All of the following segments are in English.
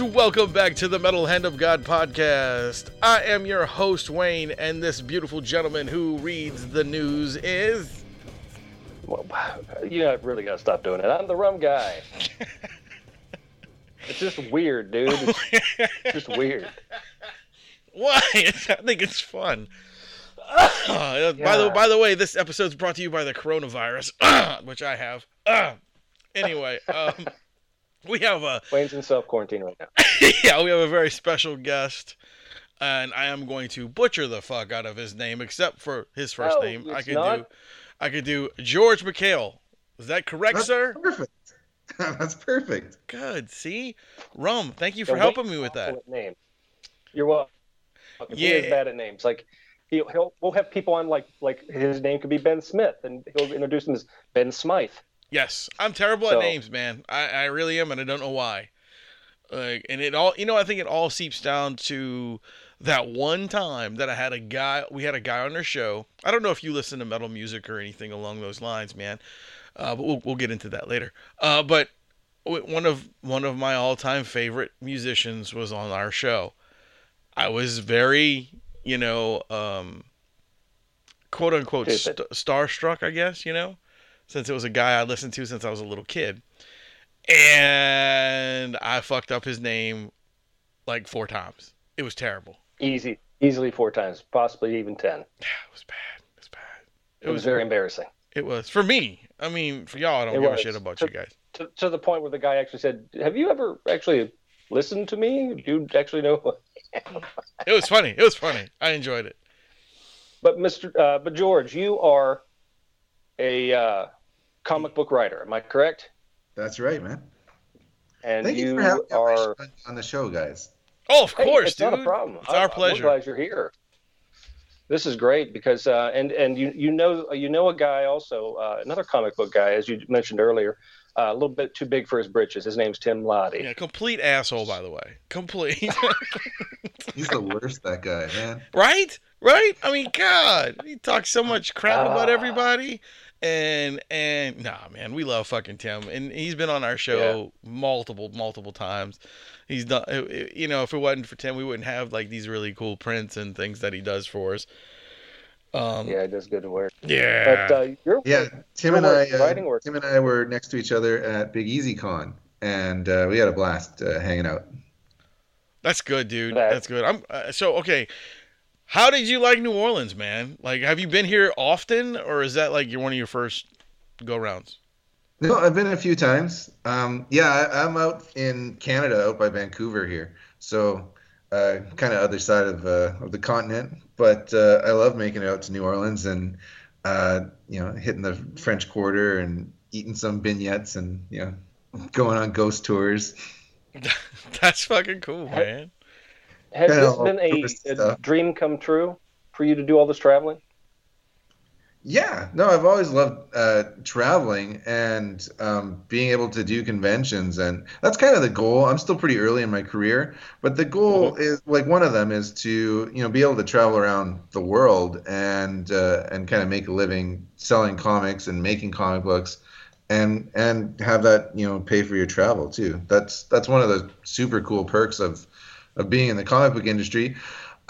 And welcome back to the Metal Hand of God podcast. I am your host, Wayne, and this beautiful gentleman who reads the news is. Well, you really got to stop doing it. I'm the rum guy. it's just weird, dude. It's just weird. Why? I think it's fun. Uh, by the by the way, this episode's brought to you by the coronavirus, which I have. anyway, um, we have a Wayne's in self quarantine right now. yeah, we have a very special guest, and I am going to butcher the fuck out of his name, except for his first No, name. I it's could not. do, I could do George Michail. Is that correct, That's sir? perfect. That's perfect. Good. See, Rum. Thank you for Yeah, helping me with that. name. You're welcome. He is bad at names. Like he'll, he'll we'll have people on like like his name could be Ben Smith, and he'll introduce him as Ben Smythe. Yes, I'm terrible at names, man. I, I really am, and I don't know why. Like, and it all, you know, I think it all seeps down to that one time that I had a guy. We had a guy on our show. I don't know if you listen to metal music or anything along those lines, man. Uh, but we'll we'll get into that later. Uh, but one of one of my all time favorite musicians was on our show. I was very, you know, um, quote unquote st- starstruck, I guess, you know, since it was a guy I listened to since I was a little kid. And I fucked up his name like four times. It was terrible. Easy, easily four times, possibly even ten. Yeah, It was bad. It was bad. It, was very embarrassing. It was for me. I mean, for y'all, I don't It give was. a shit about To- you guys. To, to the point where the guy actually said, "Have you ever actually listened to me? Do you actually know?" It was funny. It was funny. I enjoyed it. But Mr. Uh, but George, you are a uh, comic book writer. Am I correct? That's right, man. And Thank you, you for having me on my are. on the show, guys. Oh, of Hey, course, it's dude. not a problem. It's I'm- our I'm pleasure. glad you're here. This is great because uh, and and you you know you know a guy also uh, another comic book guy as you mentioned earlier uh, a little bit too big for his britches. His name's Tim Lottie. Yeah, complete asshole, by the way. Complete. He's the worst, that guy, man. right? Right? I mean, God, he talks so much crap about Ah. everybody. And and nah, man, we love fucking Tim, and he's been on our show multiple, multiple times. He's done, you know, if it wasn't for Tim, we wouldn't have like these really cool prints and things that he does for us. Um, Yeah, he does good work. yeah, But uh, you're Yeah, Tim Your and I, work, uh, writing work. Tim and I were next to each other at Big Easy Con, and uh, we had a blast uh, hanging out. That's good, dude. That- That's good. I'm uh, so okay. How did you like New Orleans, man? Like, have you been here often, or is that like your one of your first go rounds? No, I've been a few times. Um, yeah, I, I'm out in Canada, out by Vancouver here, so uh, kind of other side of uh, of the continent. But uh, I love making it out to New Orleans and uh, you know hitting the French Quarter and eating some beignets and you know going on ghost tours. That's fucking cool, man. Has this been a, a dream come true for you to do all this traveling? Yeah, no, I've always loved uh, traveling and um, being able to do conventions, and that's kind of the goal. I'm still pretty early in my career, but the goal is like one of them is to you know be able to travel around the world and uh, and kind of make a living selling comics and making comic books, and and have that you know pay for your travel too. That's that's one of the super cool perks of of being in the comic book industry.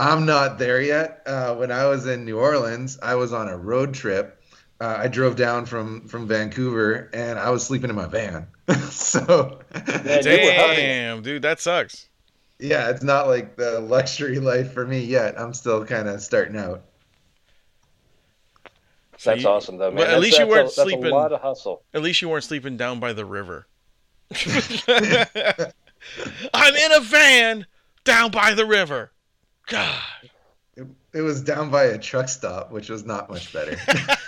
I'm not there yet. Uh, when I was in New Orleans, I was on a road trip. Uh, I drove down from from Vancouver, and I was sleeping in my van. so, Man, you. Damn, dude, that sucks. yeah, it's not like the luxury life for me yet. I'm still kind of starting out. So That's you- awesome, though, man. Well, at That's- least you that's weren't a, that's a lot of hustle. At least you weren't sleeping down by the river. I'm in a van down by the river. God. It, it was down by a truck stop, which was not much better.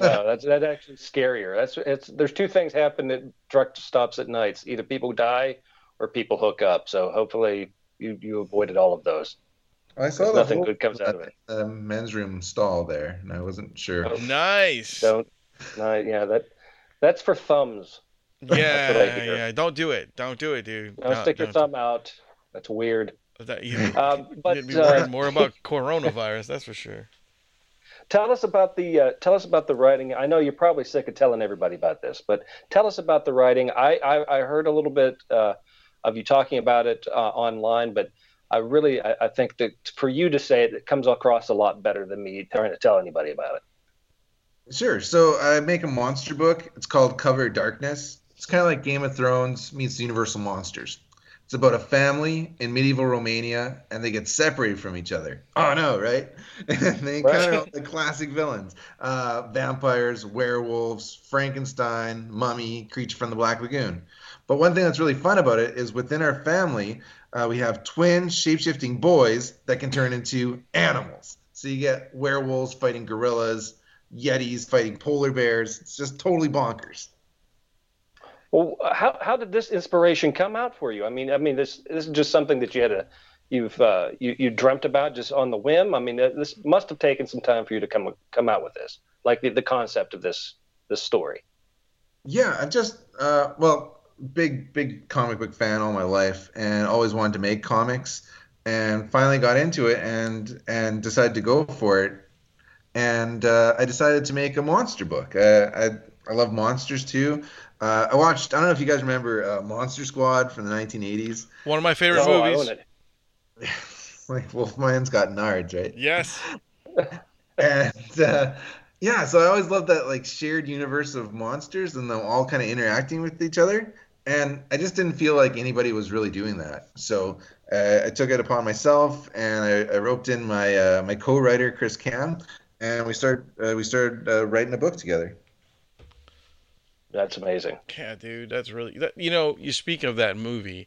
no, that's that's actually scarier. That's it's. There's two things happen at truck stops at nights. Either people die or people hook up. So hopefully you you avoided all of those. I saw Nothing whole- good comes out of it. uh, men's room stall there, and I wasn't sure. Oh. Nice. Don't. No, yeah, that that's for thumbs. Yeah, what yeah. Don't do it. Don't do it, dude. Don't No, stick your don't. thumb out. That's weird. That, you, Um, but you'd be uh, more about coronavirus. That's for sure. tell us about the uh, tell us about the writing. I know you're probably sick of telling everybody about this, but tell us about the writing. I I, I heard a little bit uh, of you talking about it uh, online, but I really I, I think that for you to say it, it comes across a lot better than me trying to tell anybody about it. Sure. So I make a monster book. It's called Cover Darkness. It's kind of like Game of Thrones meets Universal Monsters. It's about a family in medieval Romania, and they get separated from each other. Oh no, right? And they encounter all the classic villains: uh, vampires, werewolves, Frankenstein, mummy, creature from the Black Lagoon. But one thing that's really fun about it is within our family, uh, we have twin shape-shifting boys that can turn into animals. So you get werewolves fighting gorillas, yetis fighting polar bears. It's just totally bonkers. Well, how how did this inspiration come out for you? I mean, I mean, this this is just something that you had a you've uh, you you dreamt about just on the whim. I mean, this must have taken some time for you to come come out with this, like the, the concept of this this story. Yeah, I've just uh, well, big big comic book fan all my life, and always wanted to make comics, and finally got into it, and and decided to go for it, and uh, I decided to make a monster book. I I love monsters too. Uh, I watched. I don't know if you guys remember uh, Monster Squad from the 1980s. One of my favorite Oh, I movies. own it. like Wolfman's got nards, right? Yes. and uh, yeah, so I always loved that like shared universe of monsters and them all kind of interacting with each other. And I just didn't feel like anybody was really doing that. So uh, I took it upon myself, and I, I roped in my uh, my co-writer Chris Cam, and we started uh, we started uh, writing a book together. That's amazing. Yeah, dude, that's really that, you know, you speak of that movie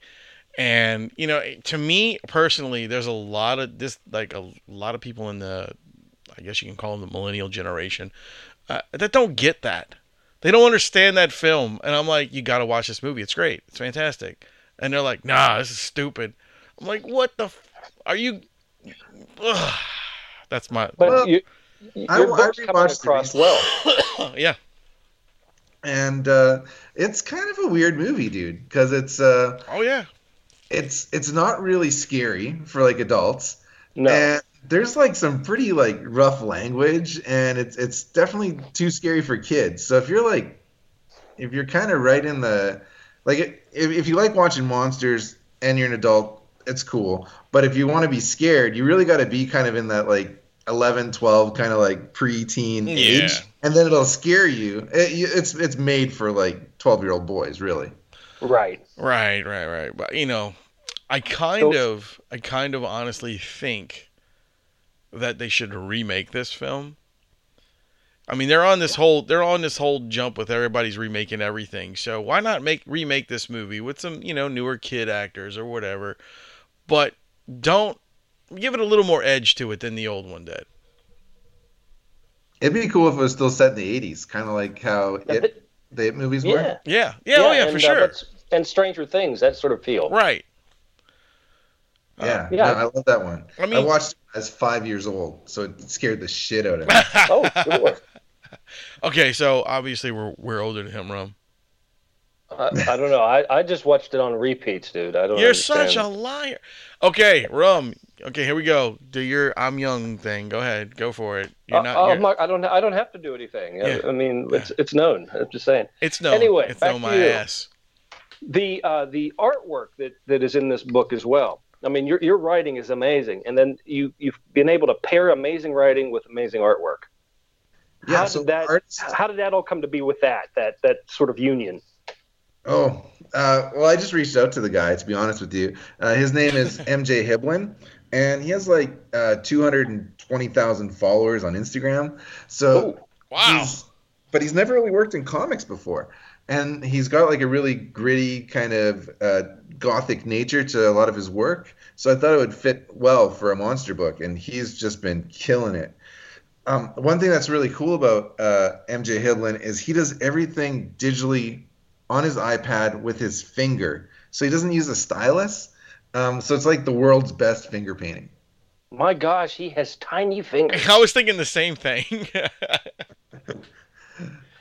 and you know, to me personally, there's a lot of this like a lot of people in the I guess you can call them the millennial generation uh, that don't get that. They don't understand that film and I'm like, you got to watch this movie. It's great. It's fantastic. And they're like, "Nah, this is stupid." I'm like, "What the f- are you Ugh. That's my But Well, you, your I- I book's coming rewatched the across well. yeah. And uh, it's kind of a weird movie, dude, because it's uh, Oh yeah. it's it's not really scary for like adults. No, And there's like some pretty like rough language, and it's it's definitely too scary for kids. So if you're like, if you're kind of right in the, like, if if you like watching monsters and you're an adult, it's cool. But if you want to be scared, you really got to be kind of in that like 11, 12 kind of like preteen Yeah. age, and then it'll scare you. It, it's it's made for like 12 year old boys, really. right. Right, right, right. But you know, I kind So- of, I kind of honestly think that they should remake this film. I mean, they're on this whole, they're on this whole jump with everybody's remaking everything. So why not make remake this movie with some, you know, newer kid actors or whatever, but don't give it a little more edge to it than the old one did. It'd be cool if it was still set in the 80s, kind of like how Yeah, it, the it movies were. Yeah. Yeah, yeah, oh yeah, and, for uh, sure. but- and Stranger Things, that sort of feel. right. Yeah, Yeah. no, I love that one. I mean, I, watched it as five years old, so it scared the shit out of me. Oh, sure. okay, so obviously we're we're older than him, Rum. I, I don't know. I, I just watched it on repeats, dude. I don't. You're understand. such a liar. Okay, Rum. Okay, here we go. Do your I'm young thing. Go ahead. Go for it. You're Uh, not. oh, you're- my- I don't. I don't have to do anything. I- Yeah. I mean, it's it's known. I'm just saying. it's no. anyway, it's back no to my you. ass. The uh, the artwork that, that is in this book as well. I mean, your your writing is amazing, and then you you've been able to pair amazing writing with amazing artwork. Yeah, how so did that arts- How did that all come to be with that that that sort of union? Oh, uh, well, I just reached out to the guy, to be honest with you. Uh, his name is MJ Hiblin, and he has like uh, 220,000 followers on Instagram. So, Oh, Wow. he's, but he's never really worked in comics before. And he's got like a really gritty kind of uh, gothic nature to a lot of his work. So I thought it would fit well for a monster book, and he's just been killing it. Um, one thing that's really cool about uh, MJ Hiblin is he does everything digitally on his iPad with his finger. So he doesn't use a stylus. Um, so it's like the world's best finger painting. My gosh, he has tiny fingers. I was thinking the same thing.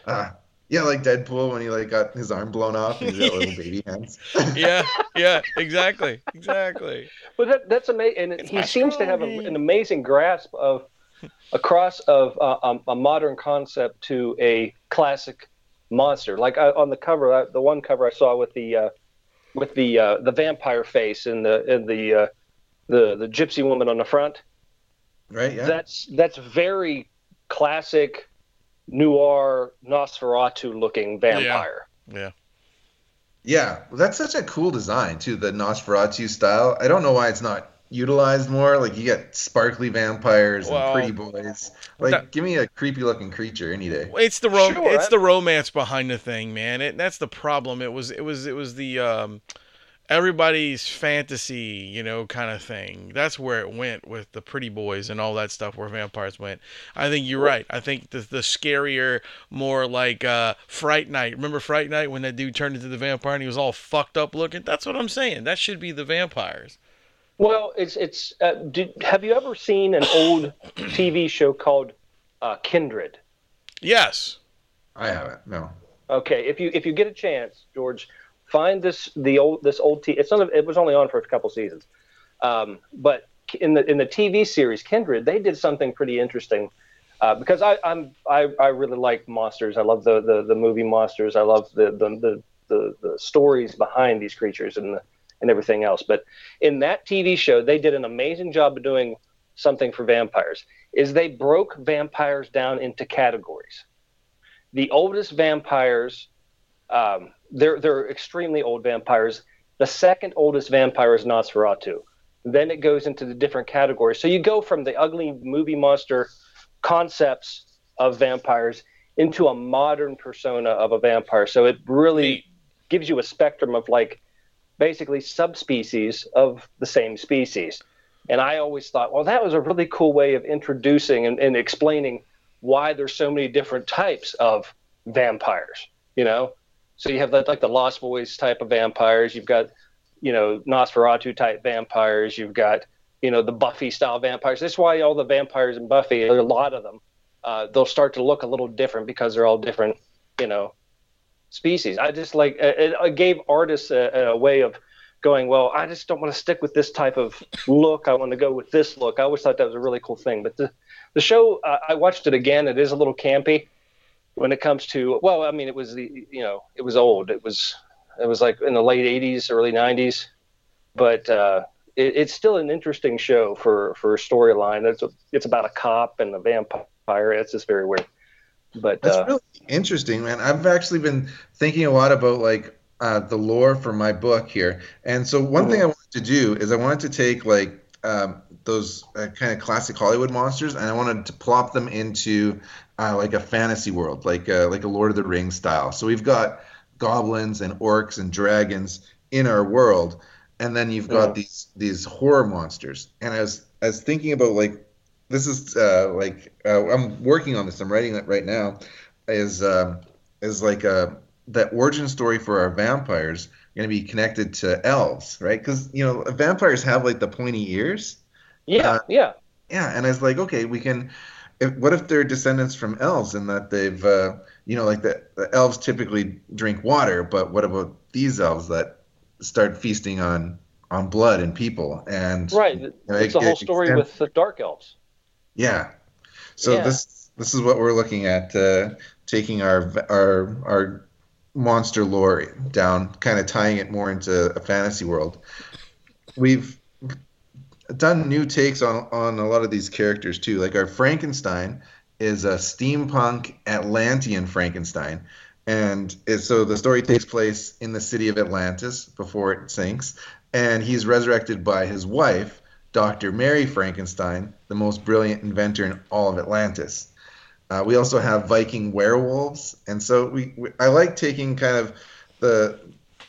Uh, yeah, like Deadpool when he like got his arm blown off and he's got little baby hands. yeah, yeah, exactly, exactly. But that, that's amazing, and It's he my seems to have a, an amazing grasp of a cross of uh, um, a modern concept to a classic monster. Like uh, on the cover, uh, the one cover I saw with the uh, with the uh, the vampire face and the and the uh, the the gypsy woman on the front. Right? Yeah. That's that's very classic noir Nosferatu looking vampire. Yeah, Yeah, well, that's such a cool design too. The Nosferatu style. I don't know why it's not utilized more. Like you got sparkly vampires Well, and pretty boys. Like, that- give me a creepy looking creature any day. it's the rom- Sure, it's I- the romance behind the thing, man. It, that's the problem. It was it was it was the um, everybody's fantasy, you know, kind of thing. That's where it went with the pretty boys and all that stuff. Where vampires went. I think you're right. I think the the scarier, more like uh, Fright Night. Remember Fright Night when that dude turned into the vampire and he was all fucked up looking? That's what I'm saying. That should be the vampires. Well, it's it's. Uh, did, have you ever seen an old TV show called uh, Kindred? Yes. I haven't. No. Okay, if you if you get a chance, George, find this the old this old t. It's not. It was only on for a couple seasons, um, but in the in the TV series Kindred, they did something pretty interesting. Uh, because I, I'm I, I really like monsters. I love the, the, the movie monsters. I love the the, the, the the stories behind these creatures and the, and everything else. But in that TV show, they did an amazing job of doing something for vampires. Is they broke vampires down into categories. The oldest vampires, um, they're they're extremely old vampires. The second oldest vampire is Nosferatu. Then it goes into the different categories. So you go from the ugly movie monster concepts of vampires into a modern persona of a vampire. So it really gives you a spectrum of like basically subspecies of the same species. And I always thought, well, that was a really cool way of introducing and, and explaining why there's so many different types of vampires, you know? So you have like the Lost Boys type of vampires. You've got, you know, Nosferatu type vampires. You've got, you know, the Buffy style vampires. That's why all the vampires in Buffy, there are a lot of them, uh, they'll start to look a little different because they're all different, you know, species. I just like it, it gave artists a, a way of going. Well, I just don't want to stick with this type of look. I want to go with this look. I always thought that was a really cool thing. But the the show, uh, I watched it again. It is a little campy when it comes to. Well, I mean, it was the you know it was old. It was it was like in the late '80s, early '90s, but. Uh, it, it's still an interesting show for for a storyline. It's a, it's about a cop and a vampire. It's just very weird. But That's uh, really interesting, man. I've actually been thinking a lot about like uh, the lore for my book here, and so one thing I wanted to do is I wanted to take like um, those uh, kind of classic Hollywood monsters, and I wanted to plop them into uh, like a fantasy world, like uh, like a Lord of the Rings style. So we've got goblins and orcs and dragons in our world, and then you've got Mhm. these these horror monsters. And I was I was thinking about like this is uh, like uh, I'm working on this. I'm writing it right now. Is um, is like a the origin story for our vampires going to be connected to elves, right? Because you know vampires have like the pointy ears. yeah, uh, yeah. Yeah, and I was like, okay, we can. If, what if they're descendants from elves and that they've, uh, you know, like the, the elves typically drink water, but what about these elves that start feasting on on blood and people? And Right. know, It's it- the whole story extends- with the dark elves. Yeah. So Yeah. this this is what we're looking at, uh, taking our our our monster lore down, kind of tying it more into a fantasy world. We've done new takes on on a lot of these characters too. Like our Frankenstein is a steampunk Atlantean Frankenstein. And it, so the story takes place in the city of Atlantis before it sinks. And he's resurrected by his wife, Dr. Mary Frankenstein, the most brilliant inventor in all of Atlantis. Uh, we also have Viking werewolves, and so we, we I like taking kind of the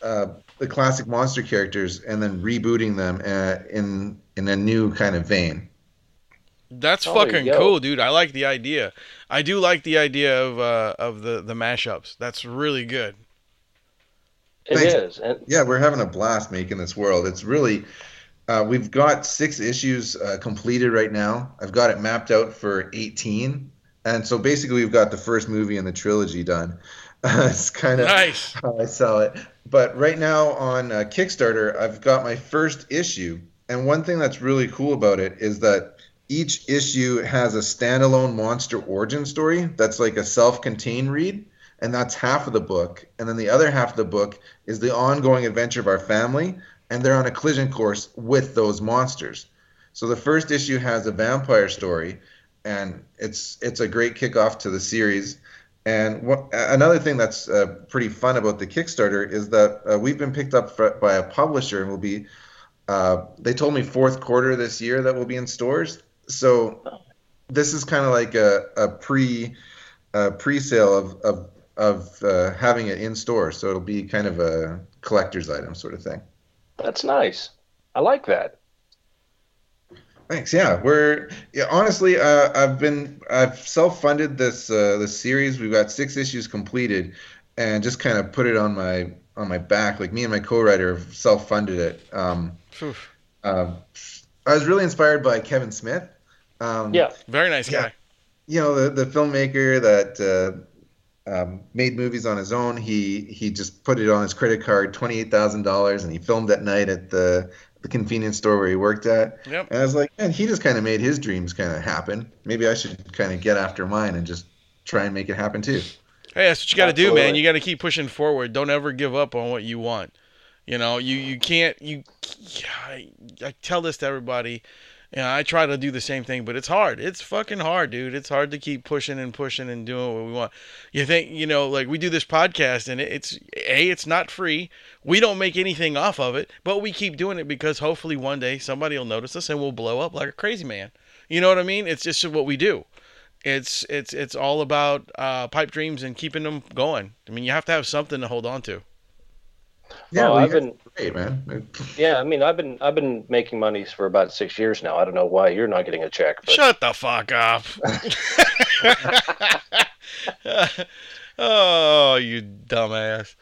uh, the classic monster characters and then rebooting them uh, in in a new kind of vein. That's Oh, fucking cool, dude. I like the idea. I do like the idea of uh, of the the mashups. That's really good. It Thanks. is, and Yeah, we're having a blast making this world. It's really Uh, we've got six issues uh, completed right now. I've got it mapped out for 18. And so basically, we've got the first movie in the trilogy done. it's kind of Nice. how I sell it. But right now on uh, Kickstarter, I've got my first issue. And one thing that's really cool about it is that each issue has a standalone monster origin story that's like a self contained read. And that's half of the book. And then the other half of the book is the ongoing adventure of our family. And they're on a collision course with those monsters. So the first issue has a vampire story. And it's it's a great kickoff to the series. And what, another thing that's uh, pretty fun about the Kickstarter is that uh, we've been picked up for, by a publisher and we'll be. Uh, they told me fourth quarter this year that will be in stores. So this is kind of like a, a pre a pre-sale of of, of uh, having it in store. So it'll be kind of a collector's item sort of thing. That's nice. I like that. Thanks. Yeah, we're yeah, honestly, uh, I've been I've self-funded this uh, this series. We've got six issues completed, and just kind of put it on my on my back. Like me and my co-writer have self-funded it. Um, Oof. um, I was really inspired by Kevin Smith. Um, Yeah. Very nice Yeah. guy. you know the the filmmaker that uh, um, made movies on his own. He he just put it on his credit card, twenty eight thousand dollars, and he filmed at night at the the convenience store where he worked at. Yep. And I was like, man, he just kind of made his dreams kind of happen. Maybe I should kind of get after mine and just try and make it happen too. Hey, that's what you got to do, man. You got to keep pushing forward. Don't ever give up on what you want. You know, you you can't. You, I, I tell this to everybody. Know, I try to do the same thing, but it's hard. It's fucking hard, dude. It's hard to keep pushing and pushing and doing what we want. You think, you know, like we do this podcast, and it's a, it's not free. We don't make anything off of it, but we keep doing it because hopefully one day somebody will notice us and we'll blow up like a crazy man. You know what I mean? It's just what we do it's it's it's all about uh, pipe dreams and keeping them going. I mean, you have to have something to hold on to. Yeah, Well, well, I've been- great, man. Yeah, I mean, I've been I've been making monies for about six years now. I don't know why you're not getting a check. But Shut the fuck up. oh, you dumbass.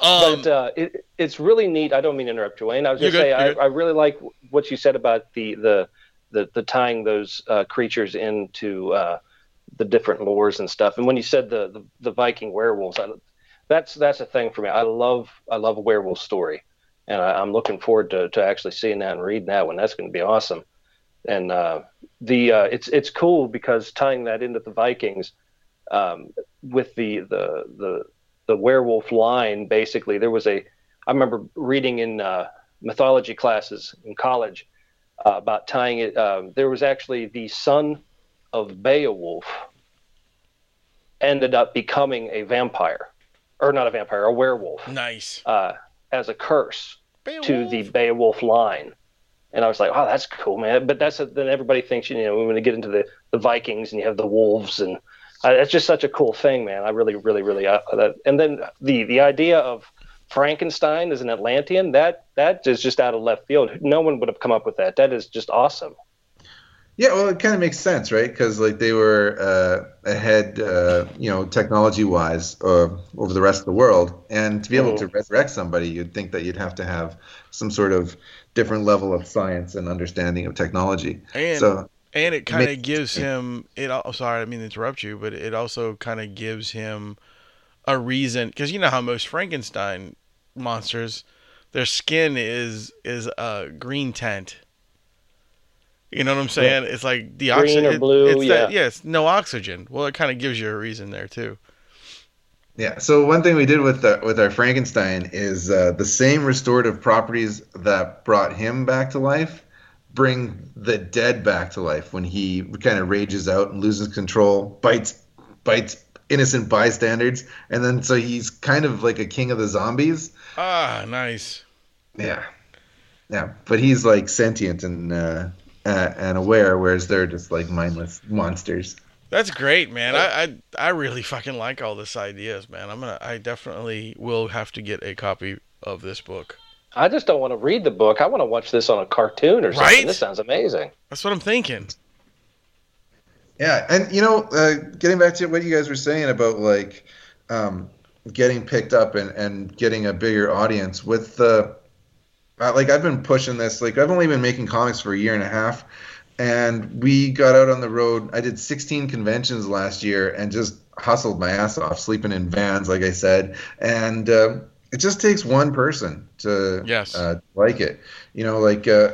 Um, but uh, it, it's really neat. I don't mean to interrupt, Joanne. I was You're just good, say I. I really like what you said about the the the, the tying those uh, creatures into uh, the different lores and stuff. And when you said the the, the Viking werewolves, I, that's that's a thing for me. I love I love a werewolf story, and I, I'm looking forward to, to actually seeing that and reading that one. That's going to be awesome. And uh, the uh, it's it's cool because tying that into the Vikings um, with the the the the werewolf line basically there was a i remember reading in uh, mythology classes in college uh, about tying it um, there was actually the son of beowulf ended up becoming a vampire or not a vampire a werewolf nice. uh, as a curse to the Beowulf. Beowulf line. And I was like, oh, that's cool, man. But that's a, then everybody thinks, you know, when you get into the, the Vikings and you have the wolves, and uh, it's just such a cool thing, man. I really, really, really. Uh, that, and then the the idea of Frankenstein as an Atlantean that that is just out of left field. No one would have come up with that. That is just awesome. Yeah, well, it kind of makes sense, right? Because like they were uh, ahead, uh, you know, technology-wise uh, over the rest of the world, and to be able to resurrect somebody, you'd think that you'd have to have some sort of different level of science and understanding of technology. And so and it kind of gives him it. al- Sorry, I didn't mean to interrupt you, but it also kind of gives him a reason because you know how most Frankenstein monsters, their skin is is a green tint. You know what I'm saying? It's like the oxygen. Green oxygen. or blue, it's that, yeah. yes, no oxygen. Well, it kind of gives you a reason there too. Yeah. So one thing we did with the, with our Frankenstein is uh, the same restorative properties that brought him back to life bring the dead back to life when he kind of rages out and loses control, bites bites innocent bystanders, and then so he's kind of like a king of the zombies. Ah, nice. Yeah. Yeah, but he's like sentient and uh, uh, and aware, whereas they're just like mindless monsters. That's great, man. I, I I really fucking like all this ideas, man. I'm gonna. I definitely will have to get a copy of this book. I just don't want to read the book. I want to watch this on a cartoon or something. Right? This sounds amazing. That's what I'm thinking. Yeah, and you know, uh, getting back to what you guys were saying about like um, getting picked up and, and getting a bigger audience with the uh, like I've been pushing this. Like I've only been making comics for a year and a half, and we got out on the road. I did 16 conventions last year and just hustled my ass off, sleeping in vans, like I said, and uh, it just takes one person to Yes. uh, like it. You know, like uh,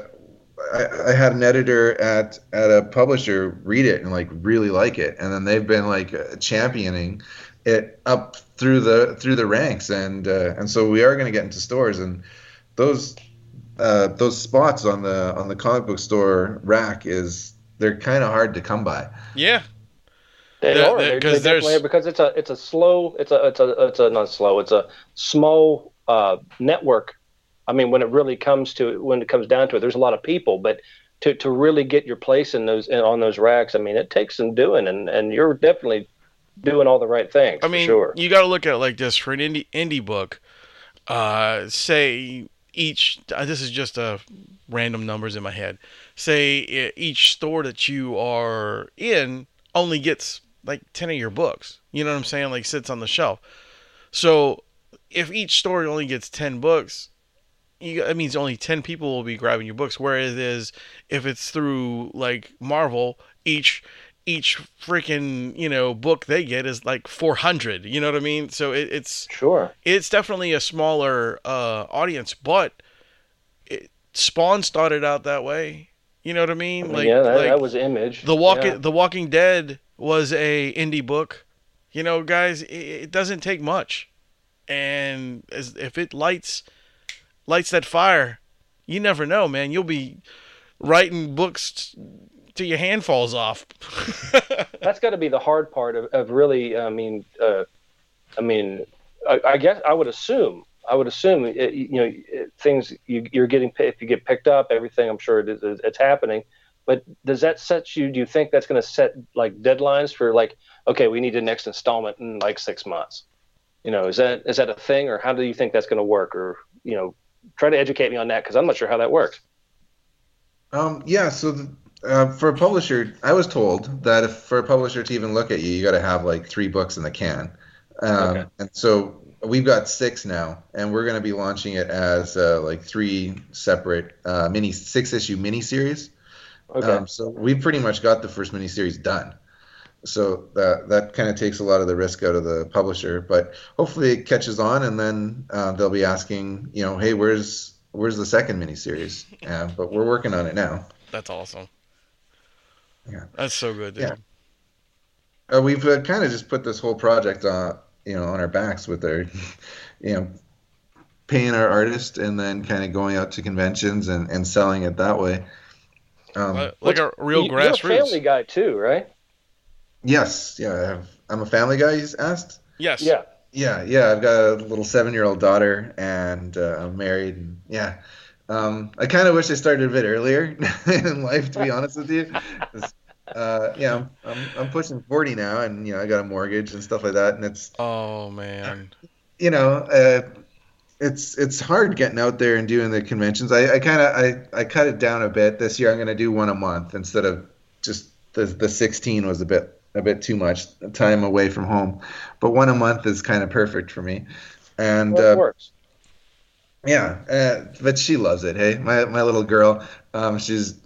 I, I had an editor at at a publisher read it and like really like it, and then they've been like uh, championing it up through the through the ranks, and uh, and so we are going to get into stores, and those uh, those spots on the on the comic book store rack is they're kind of hard to come by. Yeah. They There- are. there- They- 'cause they definitely there's- are because it's a it's a slow it's a it's a it's a not slow it's a small uh, network. I mean, when it really comes to when it comes down to it, there's a lot of people, but to, to really get your place in those in, on those racks, I mean, it takes some doing, and, and you're definitely doing all the right things. I for mean, sure. you got to look at it like this for an indie indie book. Uh, say each. This is just uh, random numbers in my head. Say each store that you are in only gets like ten of your books. You know what I'm saying? Like sits on the shelf. So if each store only gets ten books, you, that means only ten people will be grabbing your books. Whereas if it's through like Marvel, each each freaking you know book they get is like 400 you know what i mean so it, it's sure. it's definitely a smaller uh audience but it, spawn started out that way you know what i mean I mean, like, yeah, that, like that was image. the walking Yeah. the walking dead was a indie book you know guys it, it doesn't take much and as, if it lights lights that fire you never know man you'll be writing books till your hand falls off that's got to be the hard part of, of really. I mean, uh, I mean, I, I guess I would assume. I would assume it, you know it, things you, you're getting pi- if you get picked up, everything. I'm sure it is, it's happening. But does that set you? Do you think that's going to set like deadlines for like, okay, we need the next installment in like six months? You know, is that is that a thing, or how do you think that's going to work? Or you know, try to educate me on that because I'm not sure how that works. Um, yeah, so the, uh, for a publisher, I was told that if for a publisher to even look at you, you got to have like three books in the can. Um, Okay. And so we've got six now, and we're going to be launching it as uh, like three separate uh, mini six issue mini series. Okay. Um, so we pretty much got the first miniseries done. So that that kind of takes a lot of the risk out of the publisher, but hopefully it catches on, and then uh, they'll be asking, you know, hey, where's where's the second miniseries? Uh, but we're working on it now. that's awesome Yeah. that's so good dude. Yeah. Uh, we've uh, kind of just put this whole project on, you know, on our backs with our, you know, paying our artist and then kind of going out to conventions and, and selling it that way. Um, Like- like a real You- You're a grassroots family guy too, right? yes, yeah, I have, I'm a family guy. He's asked. yes Yeah. Yeah, yeah, I've got a little seven-year-old daughter, and uh, I'm married. And, yeah, um, I kind of wish I started a bit earlier in life, to be honest with you. Uh, yeah, I'm, I'm I'm pushing 40 now, and you know I got a mortgage and stuff like that, and it's oh man you know uh, it's it's hard getting out there and doing the conventions. I, I kind of I, I cut it down a bit this year. I'm going to do one a month instead of just the the 16 was a bit a bit too much time away from home, but one a month is kind of perfect for me. And Well, it uh, works. Yeah, uh, but she loves it. Hey, my my little girl, um, she's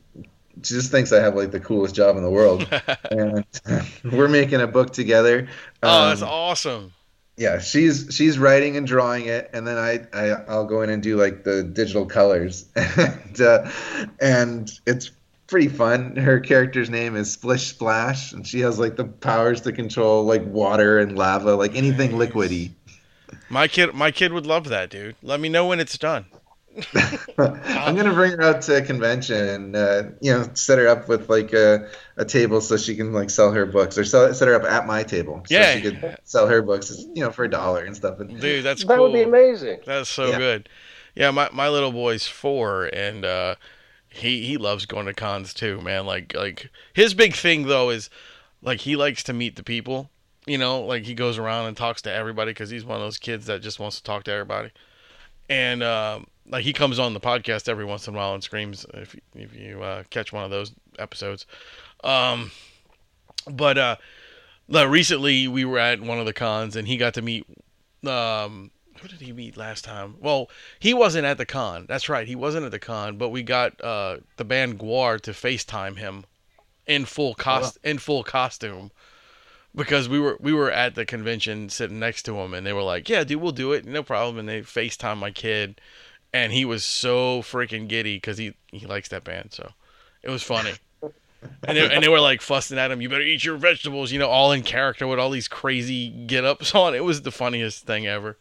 she just thinks I have like the coolest job in the world, and we're making a book together. oh that's Um, awesome yeah she's she's writing and drawing it and then i, I i'll go in and do like the digital colors and uh, and it's pretty fun her character's name is splish splash and she has like the powers to control like water and lava like anything Nice. liquidy my kid my kid would love that dude let me know when it's done i'm gonna bring her out to a convention and uh, you know set her up with like a, a table so she can like sell her books or sell, set her up at my table so Yeah. she could sell her books you know for a dollar and stuff and dude that's that cool would be amazing. That's so Yeah. good. Yeah, my, my little boy's four, and uh, he he loves going to cons too, man. Like like his big thing though is like he likes to meet the people. You know, like he goes around and talks to everybody because he's one of those kids that just wants to talk to everybody. And um, like he comes on the podcast every once in a while and screams if if you uh, catch one of those episodes. Um, but uh, recently we were at one of the cons and he got to meet um, who did he meet last time? Well, he wasn't at the con. That's right, he wasn't at the con. But we got uh, the band Gwar to FaceTime him in full cost in full costume because we were we were at the convention sitting next to him, and they were like, "Yeah, dude, we'll do it, no problem." And they FaceTime my kid, and he was so freaking giddy because he he likes that band, so it was funny. and they, and they were like fussing at him. You better eat your vegetables, you know, all in character with all these crazy get ups on. It was the funniest thing ever.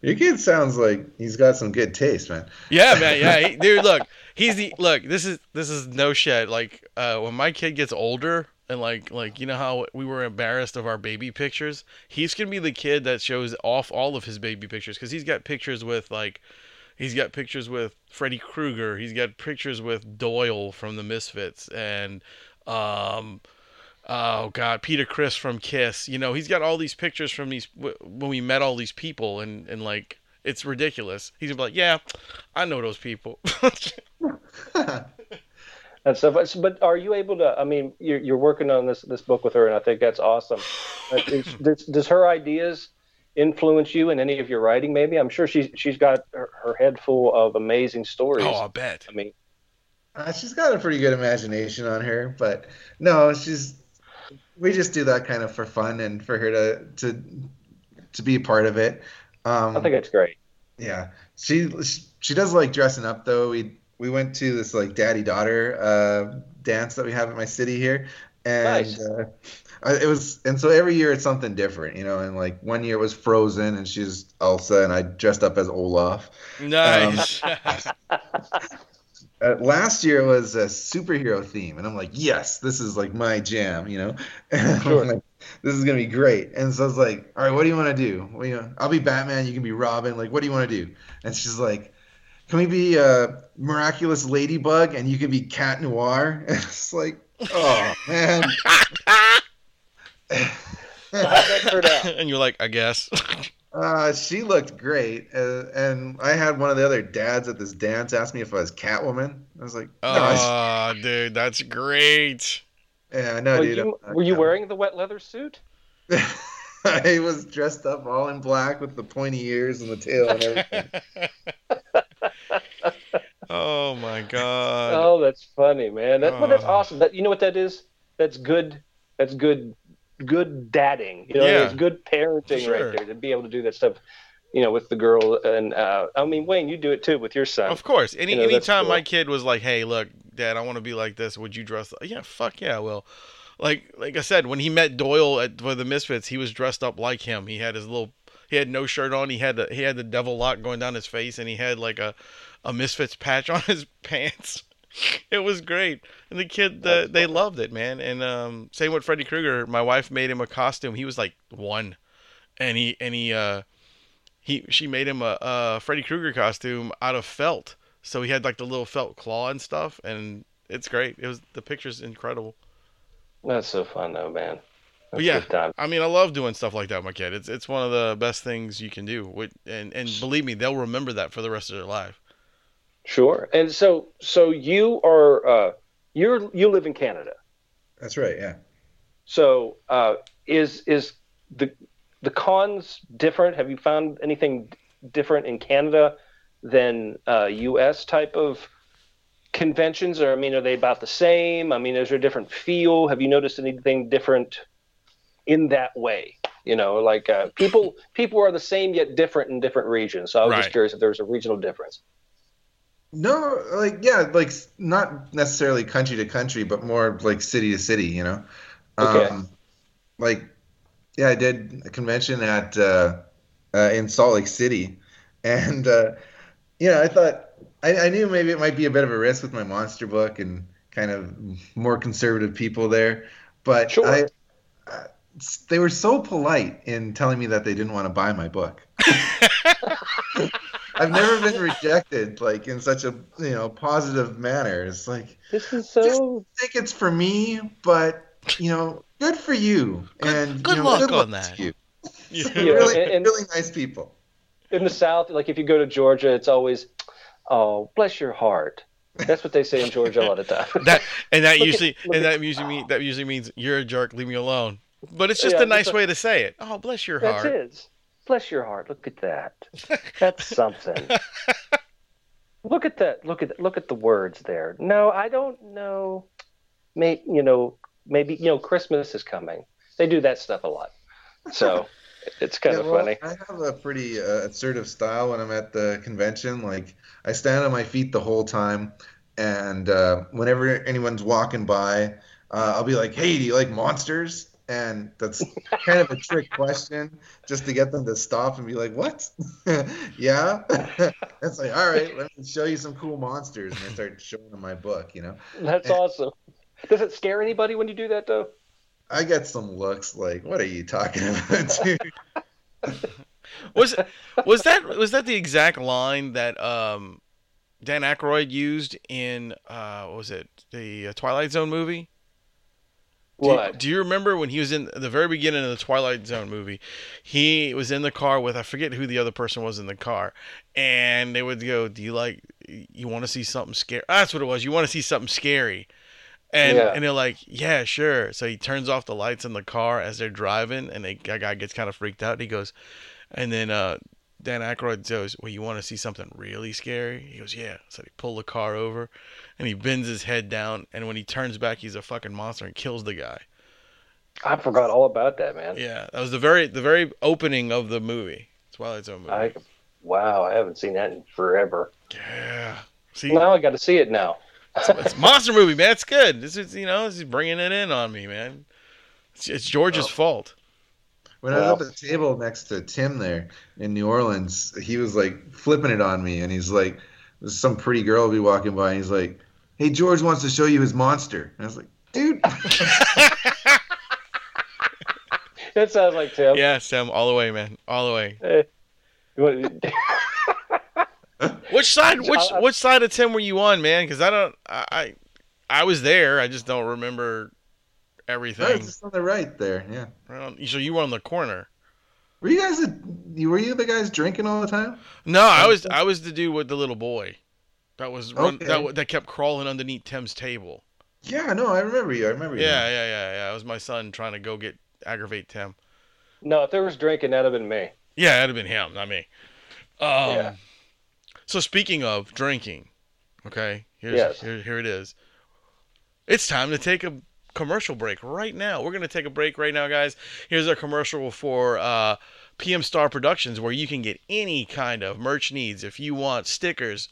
Your kid sounds like he's got some good taste, man. Yeah, man. Yeah, he, dude. Look, he's the look. This is this is no shit. Like uh, when my kid gets older, and like like you know how we were embarrassed of our baby pictures. He's gonna be the kid that shows off all of his baby pictures because he's got pictures with like. He's got pictures with Freddy Krueger. He's got pictures with Doyle from the Misfits and um, oh god, Peter Criss from Kiss. You know, he's got all these pictures from these when we met all these people, and and like it's ridiculous. He's gonna be like, yeah, I know those people. and stuff. But are you able to? I mean, you're, you're working on this this book with her, and I think that's awesome. does, does her ideas influence you in any of your writing? Maybe I'm sure she's she's got her, her head full of amazing stories. Oh, I bet. I mean, uh, she's got a pretty good imagination on her, but no, she's. We just do that kind of for fun and for her to to to be a part of it. Um, I think it's great. Yeah, she she does like dressing up though. We we went to this like daddy daughter uh, dance that we have at my city here, and nice. uh, it was and so every year it's something different, you know. And like one year it was Frozen, and she's Elsa, and I dressed up as Olaf. Nice. Um, uh, last year was a superhero theme, and I'm like, yes, this is like my jam, you know. Sure. like, this is gonna be great. And so I was like, all right, what do you want to do? Well, you know, I'll be Batman, you can be Robin. Like, what do you want to do? And she's like, can we be a miraculous ladybug and you can be cat noir? And it's like, oh man. and you're like, I guess. Uh, she looked great, uh, and I had one of the other dads at this dance ask me if I was Catwoman. I was like, no, "Oh, dude, that's great." Yeah, no, were dude. You, were you wearing the wet leather suit? I was dressed up all in black with the pointy ears and the tail and everything. Oh my god. Oh, that's funny, man. That, oh. Well, that's awesome. That you know what that is? That's good. That's good. Good dadding. You know, yeah. it's good parenting sure. right there to be able to do that stuff. You know, with the girl, and uh, I mean, Wayne, you do it too with your son. Of course. Any you know, anytime cool. my kid was like, "Hey, look, Dad, I want to be like this. Would you dress?" Like? Yeah, fuck yeah, well like like I said, when he met Doyle at for the Misfits, he was dressed up like him. He had his little he had no shirt on. He had the he had the devil lock going down his face, and he had like a a Misfits patch on his pants. It was great, and the kid uh, they loved it, man. And um, same with Freddy Krueger. My wife made him a costume. He was like one, and he and he uh, he she made him a, a Freddy Krueger costume out of felt. So he had like the little felt claw and stuff, and it's great. It was the picture's incredible. That's so fun though, man. That's yeah, I mean, I love doing stuff like that with my kid. It's it's one of the best things you can do. And and believe me, they'll remember that for the rest of their life. Sure. And so so you are uh, you're you live in Canada. That's right. Yeah. So uh, is is the the cons different? Have you found anything different in Canada than uh, U.S. type of conventions? Or I mean, are they about the same? I mean, is there a different feel? Have you noticed anything different in that way? You know, like uh, people people are the same yet different in different regions. So I was right. just curious if there was a regional difference. No, like yeah, like not necessarily country to country, but more like city to city. You know, okay. Um, like yeah, I did a convention at uh, uh, in Salt Lake City, and uh, yeah, I thought I, I knew maybe it might be a bit of a risk with my monster book and kind of more conservative people there, but sure. I, they were so polite in telling me that they didn't want to buy my book. I've never been rejected like in such a you know positive manner. It's like this is so. I think it's for me, but you know, good for you. Good, and good you know, luck good on that. You. Yeah. really, and, and really nice people. In the South, like if you go to Georgia, it's always Oh, bless your heart. That's what they say in Georgia a lot of times. that and that usually at, and that usually mean that usually means you're a jerk. Leave me alone. But it's just yeah, a nice way to say it. Oh, bless your that's heart. His. bless your heart. Look at that. That's something. look at that. Look at look at the words there. No, I don't know. May you know maybe you know Christmas is coming. They do that stuff a lot. So it's kind Yeah, of well, funny. I have a pretty uh, assertive style when I'm at the convention. Like I stand on my feet the whole time, and uh, whenever anyone's walking by, uh, I'll be like, "Hey, do you like monsters?" And that's kind of a trick question, just to get them to stop and be like, "What? yeah." it's like, "All right, let me show you some cool monsters," and I start showing them my book. You know, That's awesome. Does it scare anybody when you do that though? I get some looks like, "What are you talking about, dude?" Was was that was that the exact line that um, Dan Aykroyd used in uh, what was it the uh, Twilight Zone movie? Do you- What? do you remember when he was in the very beginning of the Twilight Zone movie? He was in the car with I forget who the other person was in the car, and they would go, "Do you like? You want to see something scary?" That's what it was. You want to see something scary, and Yeah. and they're like, "Yeah, sure." So he turns off the lights in the car as they're driving, and that guy gets kind of freaked out. He goes, and then uh, Dan Aykroyd goes, "Well, you want to see something really scary?" He goes, "Yeah." So he pull the car over, and he bends his head down, and when he turns back, he's a fucking monster and kills the guy. I forgot all about that, man. Yeah, that was the very the very opening of the movie, It's Twilight Zone movie. I wow, I haven't seen that in forever. yeah. See, Now I got to see it now. it's a monster movie, man. It's good. This is you know, this is bringing it in on me, man. It's, it's George's Oh. fault. When Well- I was at the table next to Tim there in New Orleans, he was like flipping it on me, and he's like, "There's some pretty girl will be walking by, and he's like, hey, George wants to show you his monster." And I was like, "Dude, That sounds like Tim. Yeah, Tim, all the way, man, all the way. You want- Which side? Which which side of Tim were you on, man? Because I don't, I, I, I was there. I just don't remember no, everything. it's just on the right there." Yeah. I don't- So you were on the corner. Were you guys? The, you were you the guys drinking all the time? No, I was I was the dude with the little boy. That was run, Okay. that w- that kept crawling underneath Tim's table. Yeah, no, I remember you. I remember you. Yeah, yeah, yeah, yeah. It was my son trying to go get aggravate Tim. no, if there was drinking, that'd have been me. Yeah, that'd have been him, not me. Um, Yeah. So speaking of drinking, okay, here's Yes. here, here it is. It's time to take a commercial break right now. We're gonna take a break right now, guys. Here's our commercial for uh, PM Star Productions, where you can get any kind of merch needs. If you want stickers,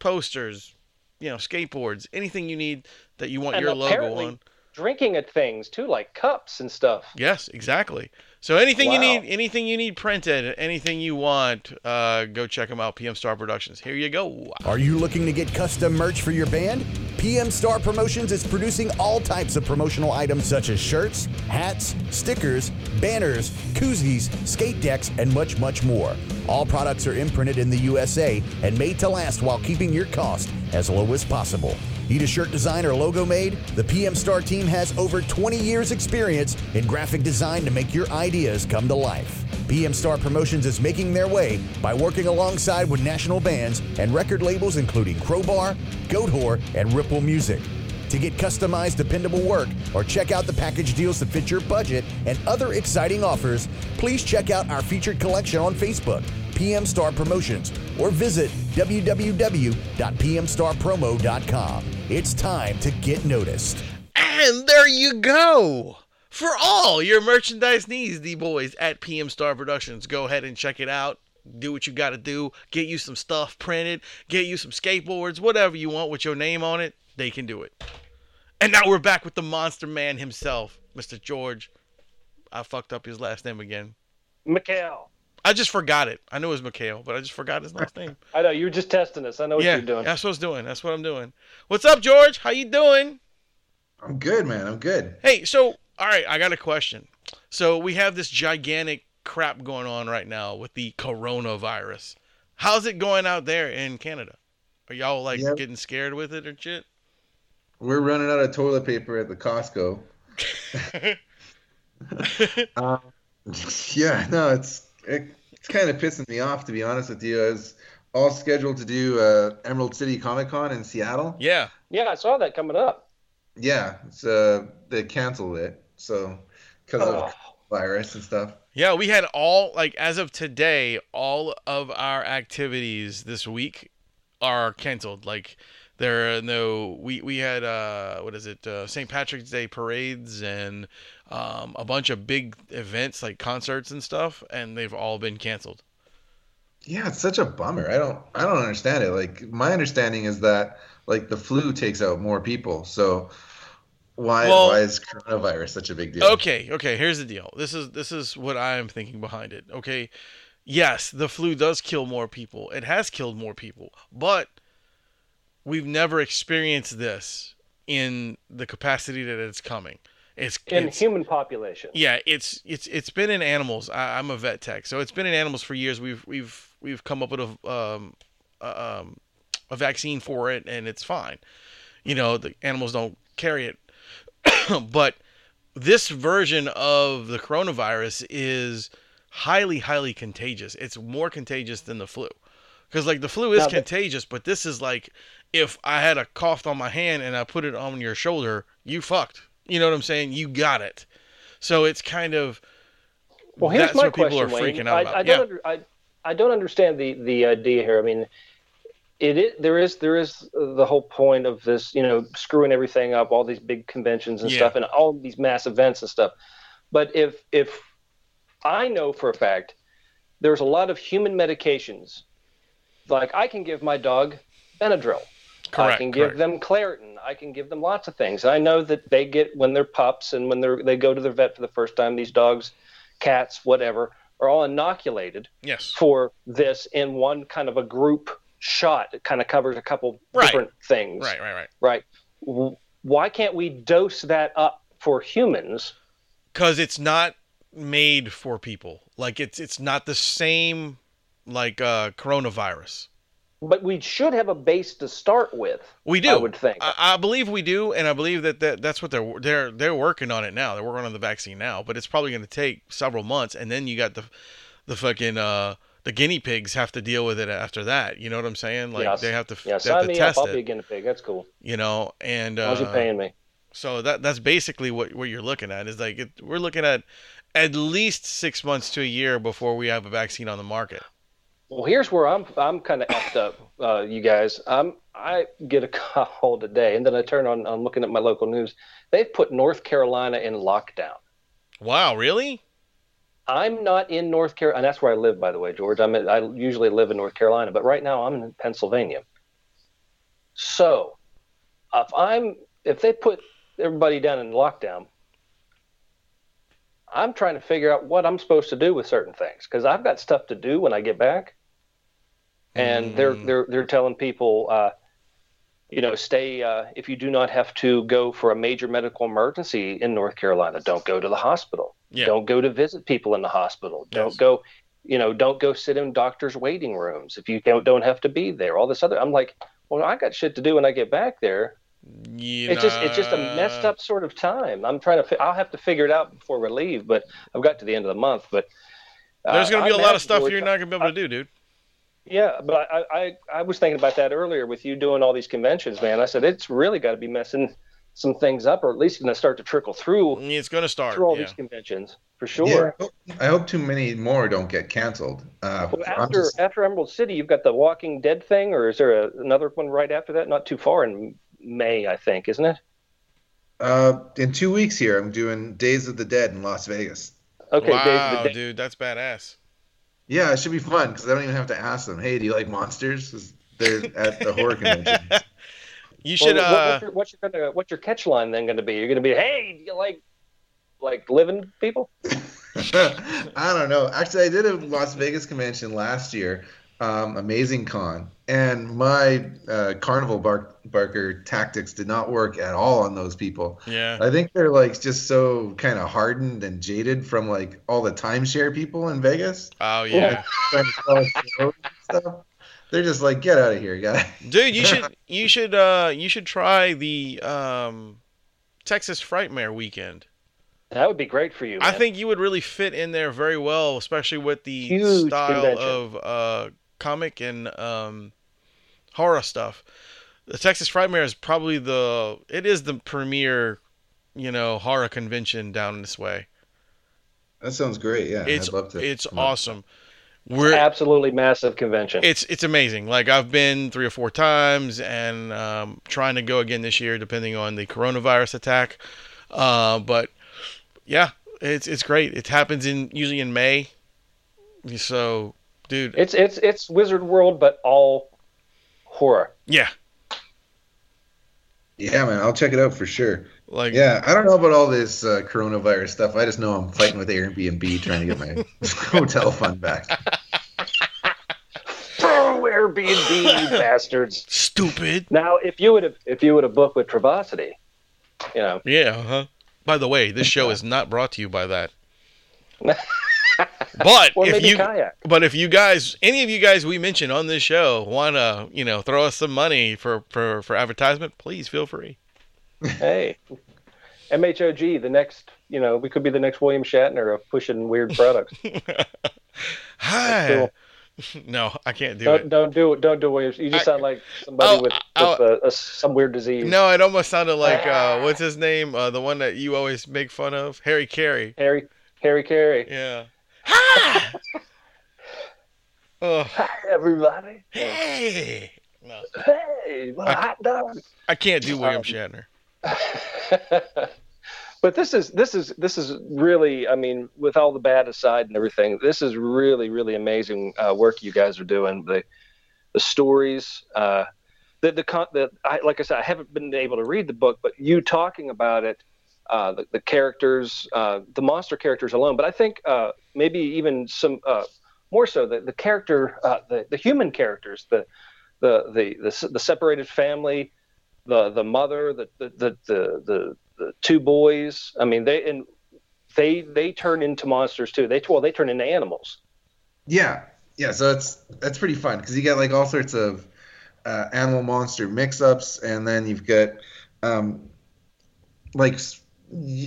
posters, you know, skateboards, anything you need that you want And your logo on. Drinking at things too, like cups and stuff. Yes, exactly. So anything you need, anything you need printed, anything you want, uh, go check them out. PM Star Productions. Here you go. Are you looking to get custom merch for your band? PM Star Promotions is producing all types of promotional items such as shirts, hats, stickers, banners, koozies, skate decks, and much, much more. All products are imprinted in the USA and made to last while keeping your cost as low as possible. Need a shirt design or logo made? The PM Star team has over 20 years' experience in graphic design to make your ideas come to life. PM Star Promotions is making their way by working alongside with national bands and record labels including Crowbar, Goatwhore, and Ripple Music. To get customized, dependable work or check out the package deals that fit your budget and other exciting offers, please check out our featured collection on Facebook, PM Star Promotions, or visit www.pmstarpromo.com. It's time to get noticed. And there you go. For all your merchandise needs, the boys at PM Star Productions, go ahead and check it out. Do what you got to do. Get you some stuff printed. Get you some skateboards, whatever you want with your name on it. They can do it. And now we're back with the Monster Man himself, Mr. George. I fucked up his last name again. Michail. I just forgot it. I knew it was Michail, but I just forgot his last name. I know you were just testing us. I know what yeah, you're doing. that's what I was doing. That's what I'm doing. What's up, George? How you doing? I'm good, man. I'm good. Hey, so all right, I got a question. So we have this gigantic crap going on right now with the coronavirus. How's it going out there in Canada? Are y'all like Yeah. getting scared with it or shit? We're running out of toilet paper at the Costco. Uh, yeah, no, it's it, it's kind of pissing me off to be honest with you. I was all scheduled to do uh, Emerald City Comic Con in Seattle. yeah. Yeah, I saw that coming up. Yeah, it's uh, they canceled it so because Oh, of virus and stuff. Yeah, we had all like as of today, all of our activities this week are canceled. Like there are no we we had uh what is it uh, St. Patrick's Day parades and um, a bunch of big events like concerts and stuff, and they've all been canceled. Yeah, it's such a bummer. I don't I don't understand it. Like my understanding is that like the flu takes out more people. So why Well- why is coronavirus such a big deal? Okay, okay. Here's the deal. This is this is what I am thinking behind it. Okay, yes, the flu does kill more people. It has killed more people, but we've never experienced this in the capacity that it's coming. It's, In it's human population. yeah, it's it's it's been in animals. I, I'm a vet tech, so it's been in animals for years. We've we've we've come up with a um a, um a vaccine for it, and it's fine. You know, the animals don't carry it, but this version of the coronavirus is highly highly contagious. It's more contagious than the flu, because like the flu is Now, contagious, but this is like if I had a cough on my hand and I put it on your shoulder, you fucked. You know what I'm saying? You got it. So it's kind of Well, here's that's my what people question, are Wayne. out I, about. I yeah. don't under, I, I don't understand the the idea here. I mean, it is, there is there is the whole point of this, you know, screwing everything up, all these big conventions and Yeah. stuff, and all these mass events and stuff. But if if I know for a fact there's a lot of human medications, like I can give my dog Benadryl. I Correct, can correct. give them Claritin. I can give them lots of things. I know that they get when they're pups and when they're they go to their vet for the first time. These dogs, cats, whatever, are all inoculated Yes. for this in one kind of a group shot. It kind of covers a couple Right. different things. Right, right, right. Right. Why can't we dose that up for humans? Cuz it's not made for people. Like it's it's not the same like uh coronavirus. But we should have a base to start with. We do. I would think. I, I believe we do, and I believe that, that that's what they're they're they're working on it now. They're working on the vaccine now, but it's probably going to take several months, and then you got the the fucking uh the guinea pigs have to deal with it after that. You know what I'm saying? Like Yes. they have to yeah, have sign to me up. test I'll be a guinea pig. That's cool. You know, and As long as uh, you're paying me. so that that's basically what what you're looking at is like it, we're looking at at least six months to a year before we have a vaccine on the market. Well, here's where I'm I'm kind of effed up, uh, you guys. I'm I get a call today, and then I turn on. I'm looking at my local news. They've put North Carolina in lockdown. Wow, really? I'm not in North Carolina, and that's where I live, by the way, George. I'm in, I usually live in North Carolina, but right now I'm in Pennsylvania. So, if I'm if they put everybody down in lockdown, I'm trying to figure out what I'm supposed to do with certain things because I've got stuff to do when I get back, and they're Mm. they're they're telling people. Uh, you know, stay. Uh, if you do not have to go for a major medical emergency in North Carolina, don't go to the hospital. Yeah. Don't go to visit people in the hospital. Don't go, you know, don't go sit in doctors' waiting rooms if you don't, don't have to be there. All this other. I'm like, well, I got shit to do when I get back there. You It's just it's just a messed up sort of time. I'm trying to. fi- I'll have to figure it out before we leave, but I've got to the end of the month. But uh, There's going to be I a lot of stuff George, you're not going to be able to do, dude. Yeah, but I, I I was thinking about that earlier with you doing all these conventions, man. I said it's really got to be messing some things up, or at least going to start to trickle through It's going to start. through all yeah. these conventions for Yeah, sure. I hope- I hope too many more don't get canceled. Uh, Well, after just- after Emerald City, you've got the Walking Dead thing, or is there a, another one right after that? Not too far in May, I think, isn't it? uh, in two weeks here, I'm doing Days of the Dead in Las Vegas. Okay, wow, Days of the Dead. dude, that's badass. Yeah, it should be fun because I don't even have to ask them. Hey, do you like monsters? 'Cause they're at the horror convention. You Well, should. what- uh, what's, your, what's your gonna what's your catch line then going to be? You're going to be, hey, do you like like living people? I don't know. Actually, I did a Las Vegas convention last year, um, Amazing Con, and my uh, carnival bark- barker tactics did not work at all on those people. yeah. I think they're like just so kind of hardened and jaded from like all the timeshare people in Vegas. Oh yeah, trying to sell us shows and stuff. They're just like, get out of here, guy. dude. You should. You should. Uh, you should try the um, Texas Frightmare weekend. That would be great for you. I think you would really fit in there very well, especially with the Huge style convention. of uh, comic and um, horror stuff. The Texas Frightmare is probably the. It is the premier, you know, horror convention down this way. That sounds great. Yeah, It's I'd love to. it's come up. awesome. We're Absolutely massive convention. it's it's amazing. Like I've been three or four times, and um, trying to go again this year, depending on the coronavirus attack. Uh, but yeah, it's it's great. It happens in usually in May. So, dude, It's it's it's Wizard World, but all horror. yeah, Yeah, man, I'll check it out for sure. like Yeah, I don't know about all this uh, coronavirus stuff. I just know I'm fighting with Airbnb trying to get my hotel fund back. Oh, Airbnb, you bastards! stupid. Now, if you would have if you would have booked with Travelocity, you know, Yeah, uh huh? By the way, this show is not brought to you by that. But or if you kayak. but if you guys any of you guys we mentioned on this show want to, you know, throw us some money for for for advertisement, please feel free. Hey, MHOG, the next, you know, we could be the next William Shatner of pushing weird products. Hi. cool. No, I can't do don't it. don't do it. Don't do William. You just I- sound like somebody I'll- with, I'll- with uh, a, some weird disease. No, it almost sounded like uh what's his name? Uh the one that you always make fun of, Harry Caray. Harry Harry Caray. Yeah. Hi. oh, Hi everybody. hey. No, Hey, well, I- hot dog. I can't do William Um, Shatner. but this is this is this is really i mean with all the bad aside and everything this is really really amazing uh, work you guys are doing the the stories uh the the, con- the I, like i said i haven't been able to read the book but you talking about it uh, the, the characters uh, the monster characters alone but i think uh, maybe even some uh, more so the, the character uh, the, the human characters the the, the the the separated family the the mother the the the the, the, two boys. I mean they and they they turn into monsters too. They well they turn into animals. Yeah, yeah. So it's that's pretty fun because you get like all sorts of uh, animal monster mix-ups, and then you've got um, like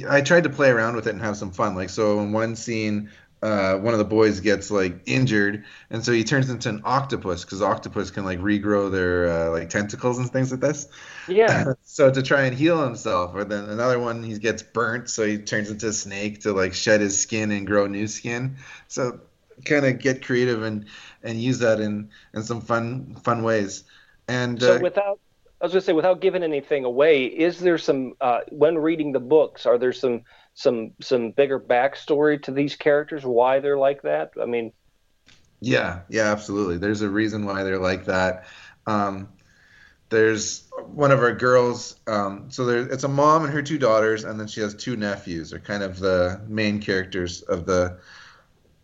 I tried to play around with it and have some fun. Like so, in one scene, uh, one of the boys gets like injured, and so he turns into an octopus because octopus can like regrow their uh, like tentacles and things like this. yeah so to try and heal himself, or then another one he gets burnt, so he turns into a snake to like shed his skin and grow new skin. So kind of get creative and and use that in in some fun fun ways. And so uh, without i was going to say without giving anything away is there some uh, when reading the books are there some some some bigger backstory to these characters why they're like that i mean Yeah, yeah, absolutely. There's a reason why they're like that. Um, there's one of our girls. Um, so there, it's a mom and her two daughters, and then she has two nephews. Are kind of the main characters of the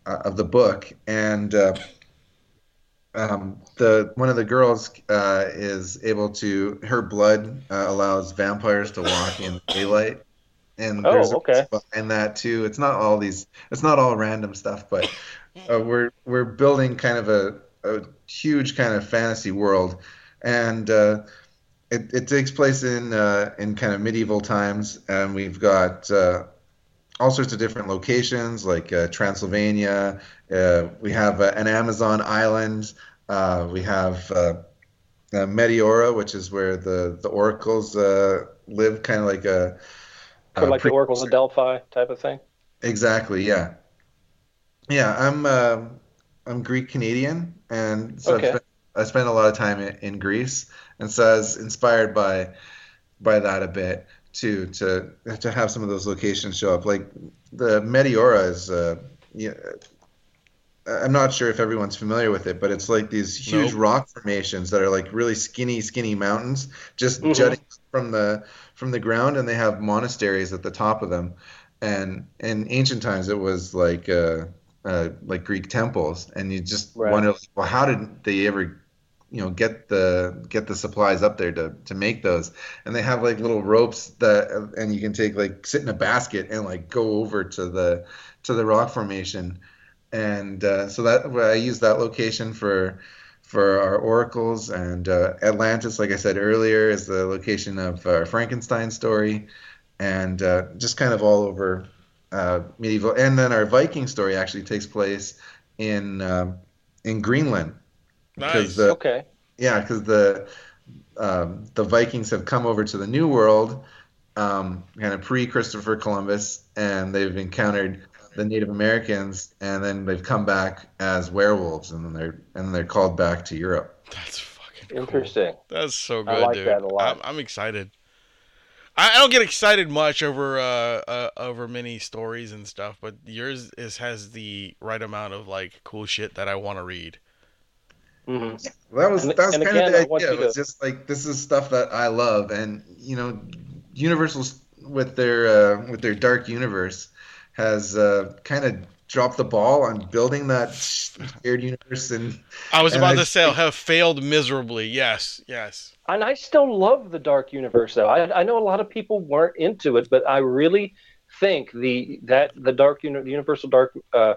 uh, of the book. And uh, um, the one of the girls uh, is able to. Her blood uh, allows vampires to walk in daylight. And Oh, there's okay. behind that too. It's not all these. It's not all random stuff, but uh, we're we're building kind of a, a huge kind of fantasy world, and uh, it, it takes place in uh, in kind of medieval times, and we've got uh, all sorts of different locations like uh, Transylvania. Uh, we have uh, an Amazon island. Uh, we have uh, uh, Meteora, which is where the the oracles uh, live, kind of like a sort of like the oracles of delphi type of thing Exactly. Yeah. Yeah. I'm uh, I'm Greek Canadian, and so Okay. I spent a lot of time in, in Greece, and so I was inspired by by that a bit too to to have some of those locations show up. Like the Meteora is. Uh, yeah, I'm not sure if everyone's familiar with it, but it's like these huge Nope. rock formations that are like really skinny, skinny mountains just Mhm. jutting from the from the ground, and they have monasteries at the top of them. And in ancient times, it was like uh, uh, like Greek temples, and you just Right. wonder, like, well, how did they ever, you know, get the get the supplies up there to to make those? And they have like little ropes that, and you can take like sit in a basket and like go over to the to the rock formation, and uh, so that I use that location for for our oracles and uh, Atlantis, like I said earlier, is the location of our Frankenstein story, and uh, just kind of all over uh, medieval. And then our Viking story actually takes place in um, in Greenland Nice. because the okay yeah, because the um, the Vikings have come over to the New World, um, kind of pre Christopher Columbus, and they've encountered the Native Americans, and then they've come back as werewolves, and then they're and then they're called back to Europe. That's fucking cool. Interesting. That's so good, I like dude. that a lot. I'm, I'm excited. I, I don't get excited much over uh, uh over many stories and stuff, but yours is has the right amount of like cool shit that I want to read. Hmm That was And- that was and kind again, of the idea. you It was to- just like this is stuff that I love, and you know, Universal's with their uh, with their dark universe has uh, kind of dropped the ball on building that shared universe and I was And about I- to say have failed miserably. Yes, yes. And I still love the Dark Universe, though. I, I know a lot of people weren't into it, but I really think the that the Dark Uni- the Universal Dark uh,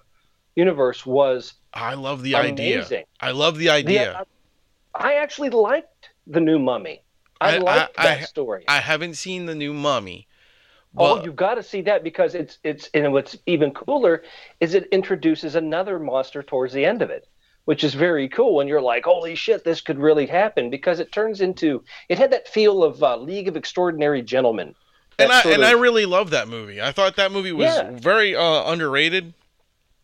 Universe was I love the idea. amazing. I love the The- idea. I actually liked the new Mummy. I, I- liked I- that I- story. I haven't seen the new Mummy. oh, you've got to see that because it's it's and what's even cooler is it introduces another monster towards the end of it, which is very cool. And you're like, holy shit, this could really happen because it turns into it had that feel of uh, League of Extraordinary Gentlemen. and I and of- I really love that movie. I thought that movie was Yeah. very uh, underrated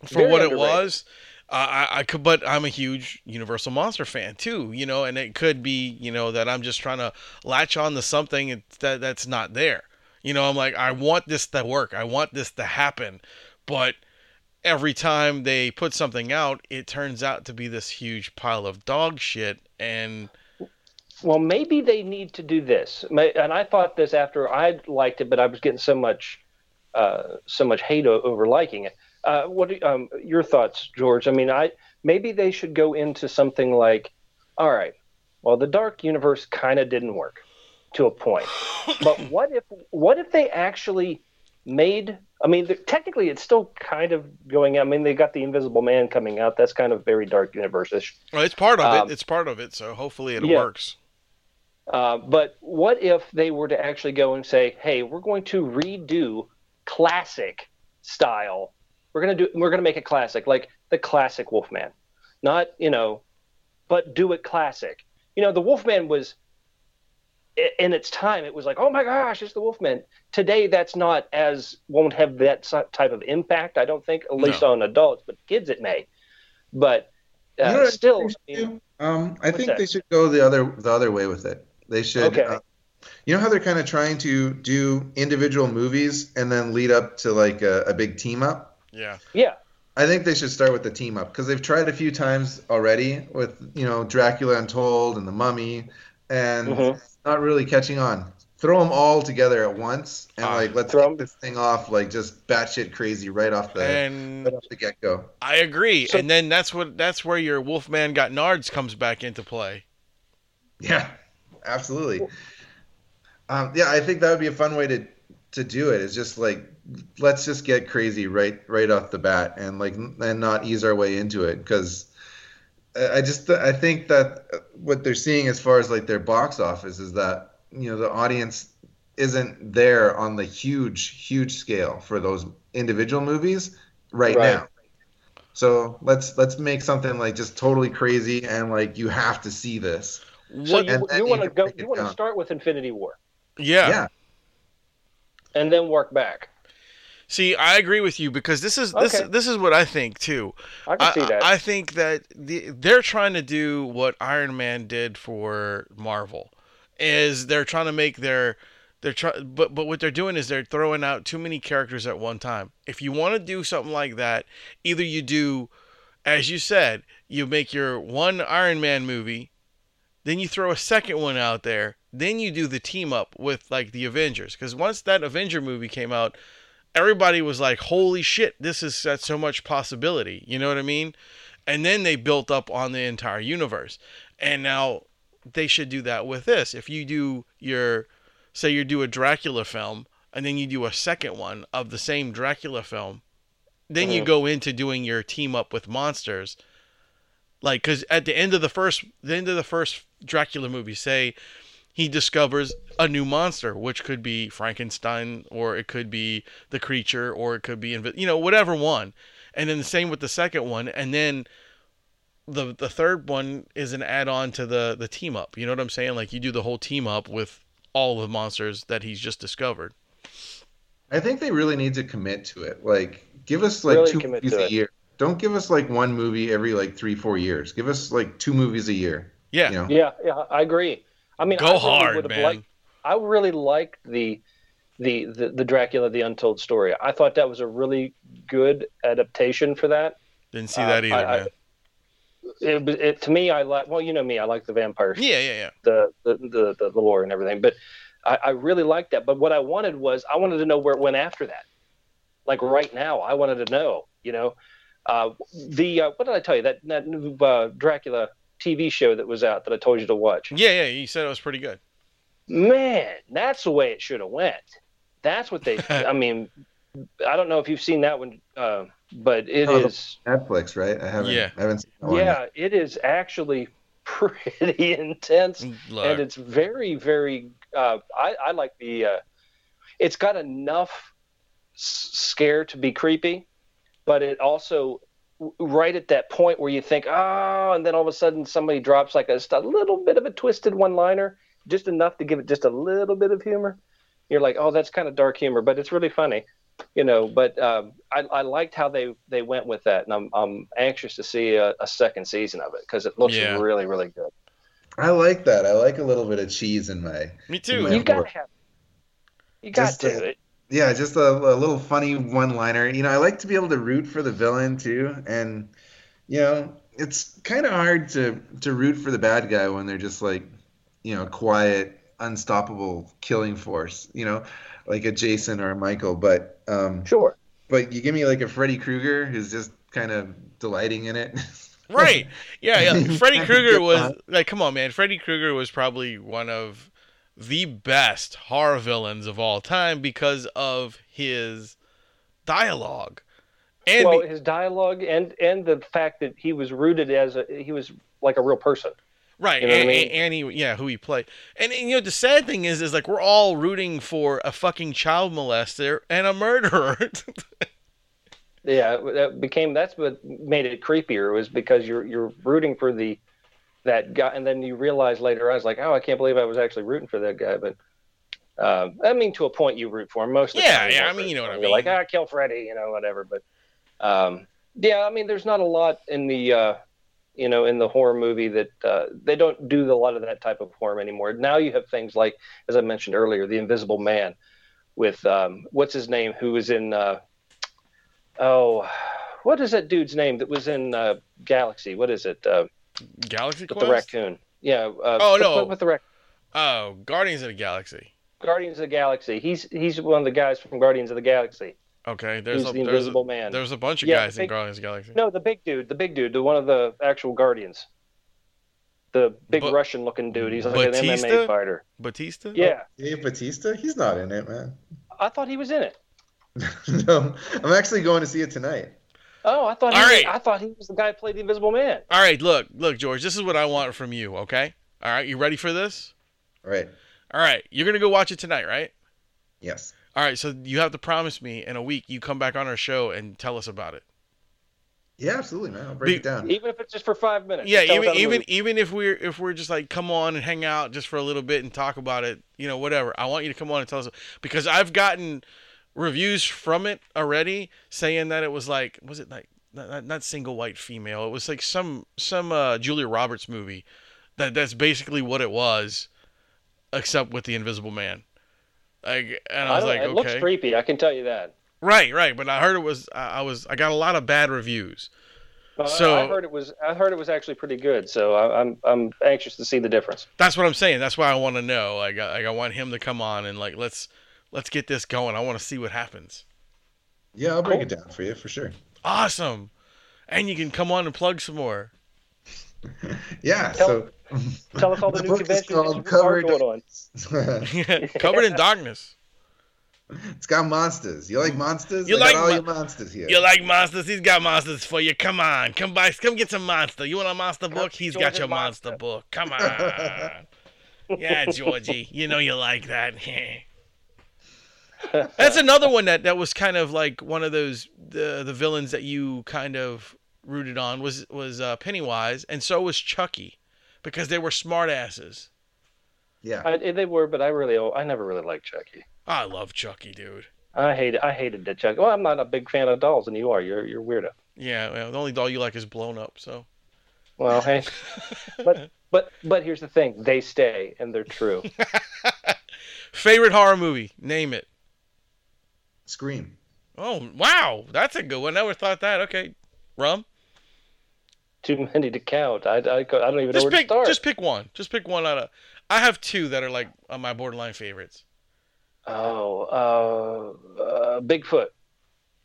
for Very what it was. Uh, I, I could, but I'm a huge Universal Monster fan too, you know, and it could be, you know, that I'm just trying to latch on to something that that's not there. You know, I'm like, I want this to work, I want this to happen, but every time they put something out, it turns out to be this huge pile of dog shit, and Well, maybe they need to do this. And I thought this after I liked it, but I was getting so much, uh, so much hate over liking it. Uh, what um, your thoughts, George? I mean, I maybe they should go into something like, all right, well, the dark universe kind of didn't work to a point, but what if what if they actually made? I mean, technically, it's still kind of going. I mean, they got the Invisible Man coming out. That's kind of very dark universe-ish. well, it's part of Um, it. It's part of it, so hopefully it yeah. works. Uh, but what if they were to actually go and say, "Hey, we're going to redo classic style. We're gonna do. We're gonna make it classic, like the classic Wolfman, not you know, but do it classic. You know, the Wolfman was in its time. It was like, oh my gosh, it's the Wolfman. Today, that's not as won't have that type of impact. I don't think, at least on adults, but kids it may. But uh, You know still, I mean. Um, I think that? they should go the other the other way with it. They should. Okay. uh, you know how they're kind of trying to do individual movies and then lead up to like a, a big team up. Yeah. yeah. I think they should start with the team up because they've tried a few times already with you know Dracula Untold and the Mummy, and Mhm. not really catching on. Throw them all together at once and Ah. like let's throw kick this thing off like just batshit crazy right off the And right off the get go. I agree. So- and then that's what that's where your Wolfman got Nards comes back into play. Yeah, absolutely. Um, yeah, I think that would be a fun way to to do it. it. Is just like let's just get crazy right right off the bat and like and not ease our way into it because I just I think that what they're seeing as far as like their box office is that you know the audience isn't there on the huge huge scale for those individual movies right, Right. now. So let's let's make something like just totally crazy and like you have to see this. So What? you, And you you want to go? You want to start with Infinity War yeah. yeah. and then work back. See, I agree with you because this is this Okay. this is what I think too. I can I, see that. I think that the, they're trying to do what Iron Man did for Marvel, is they're trying to make their they're trying, but but what they're doing is they're throwing out too many characters at one time. If you want to do something like that, either you do, as you said, you make your one Iron Man movie, then you throw a second one out there, then you do the team up with like the Avengers, because once that Avenger movie came out, everybody was like, "Holy shit, this is got so much possibility." You know what I mean? And then they built up on the entire universe, and now they should do that with this. If you do your, say, you do a Dracula film, and then you do a second one of the same Dracula film, then you Mhm. go into doing your team up with monsters. Like, because at the end of the first, the end of the first Dracula movie, say he discovers a new monster, which could be Frankenstein, or it could be the creature, or it could be, invi- you know, whatever one. And then the same with the second one, and then the the third one is an add-on to the the team up. You know what I'm saying? Like you do the whole team up with all the monsters that he's just discovered. I think they really need to commit to it. Like, give us like Really two movies a it. year. Don't give us like one movie every like three, four years. Give us like two movies a year. Yeah. You know? Yeah, yeah, I agree. I mean, I Go really hard, man. liked- I really liked the, the the the Dracula: The Untold Story. I thought that was a really good adaptation for that. Didn't see Uh, that either, I- I- man. It, it, to me, I like. Well, you know me, I like the vampires, Yeah, yeah, yeah. the, the the the lore and everything. But I, I really liked that. But what I wanted was I wanted to know where it went after that. Like right now, I wanted to know. You know, uh, the uh, what did I tell you that that new uh, Dracula TV show that was out that I told you to watch? Yeah, yeah. You said it was pretty good. Man, that's the way it should have went. That's what they. I mean, I don't know if you've seen that one, uh, but it is. Oh, Netflix, right? I haven't. Yeah. I haven't seen that one yet. It is actually pretty intense, Look, and it's very, very. Uh, I, I like the. Uh, it's got enough scare to be creepy, but it also w- right at that point where you think, oh, and then all of a sudden somebody drops like a, just a little bit of a twisted one-liner, just enough to give it just a little bit of humor. You're like, oh, that's kind of dark humor, but it's really funny, you know. But um, I, I liked how they they went with that, and I'm I'm anxious to see a, a second season of it because it looks Yeah. really really good. I like that. I like a little bit of cheese in my. me too. Yeah. You got to have. You got Just, to. It- Yeah, just a, a little funny one-liner. You know, I like to be able to root for the villain too, and you know, it's kind of hard to to root for the bad guy when they're just like, you know, quiet, unstoppable killing force. You know, like a Jason or a Michael. But um, Sure. but you give me like a Freddy Krueger who's just kind of delighting in it. Right. Yeah, yeah. Freddy Krueger was like, come on, man. Freddy Krueger was probably one of the best horror villains of all time because of his dialogue. And well, his dialogue and and the fact that he was rooted as a he was like a real person. right, you know what I and, mean? and he, yeah, who he played, and, and you know the sad thing is, is like we're all rooting for a fucking child molester and a murderer. Yeah, that became that's what made it creepier was because you're you're rooting for the that guy, and then you realize later I was like, oh, I can't believe I was actually rooting for that guy. But um, I mean, to a point, you root for him most of the Yeah, time. yeah, I mean, you know what I You're mean. like, ah, kill Freddy, you know, whatever. But um, yeah, I mean, there's not a lot in the uh, you know in the horror movie that uh, they don't do a lot of that type of horror anymore. Now you have things like, as I mentioned earlier, the Invisible Man with um, what's his name, who was in uh, oh, what is that dude's name that was in uh, Galaxy? What is it? Galaxy with Quest. the raccoon. Yeah. Uh, Oh, with, no. With the rac- Oh, Guardians of the Galaxy. Guardians of the Galaxy. He's he's one of the guys from Guardians of the Galaxy. Okay, there's Who's a, the there's Invisible a, Man? there's a bunch of Yeah, guys the in Guardians of the Galaxy. No, the big dude, the big dude, the one of the actual Guardians. The big Ba- Russian-looking dude. He's like Batista? an MMA fighter. Batista. Yeah, Dave Batista, he's not in it, man. I thought he was in it. no, I'm actually going to see it tonight. Oh, I thought he All was, right. I thought he was the guy who played the Invisible Man. All right, look, look, George. This is what I want from you. Okay. All right, you ready for this? All right. All right, you're gonna go watch it tonight, right? Yes. All right, so you have to promise me in a week you come back on our show and tell us about it. Yeah, absolutely, man. I'll break Be- it down. Even if it's just for five minutes. Yeah, Just tell us even even even if we're if we're just like come on and hang out just for a little bit and talk about it, you know, whatever. I want you to come on and tell us because I've gotten reviews from it already saying that it was like was it like not, not- single white female. It was like some some uh, Julia Roberts movie that that's basically what it was, except with the Invisible Man. Like, and I I was don't- like, it okay, looks creepy. I can tell you that. right, right. But I heard it was I I was I got a lot of bad reviews. So- I heard it was. I heard it was actually pretty good. So I, I'm I'm anxious to see the difference. That's what I'm saying. That's why I want to know. Like, I, like I want him to come on and like let's let's get this going. I want to see what happens. Yeah, I'll break Cool. it down for you for sure. Awesome, and you can come on and plug some more. Yeah. Tell- so Tell us all the, new conventions called that Covered. going on. Covered in darkness. it's got monsters. You like monsters? You I like got all mon- your monsters here. You like monsters? He's got monsters for you. Come on, come by, come get some monster. You want a monster book? He's got your monster monster. book. Come on. yeah, Georgie, you know you like that. That's another one that that was kind of like one of those the the villains that you kind of rooted on was was uh, Pennywise, and so was Chucky, because they were smart asses. yeah. I, they were, but I really, I never really liked Chucky. I love Chucky, dude. I hated I hated that Chuck. Well, I'm not a big fan of dolls, and you are. You're you're weirdo. Yeah, well, the only doll you like is blown up. So Well, hey, but but but here's the thing: they stay, and they're true. favorite horror movie? Name it. Scream. Oh wow, that's a good one. Never thought that. Okay, rum. Too many to count. I, I, I don't even know where pick. to start. Just pick one. Just pick one out of. I have two that are like on my borderline favorites. Oh, uh, uh, Bigfoot.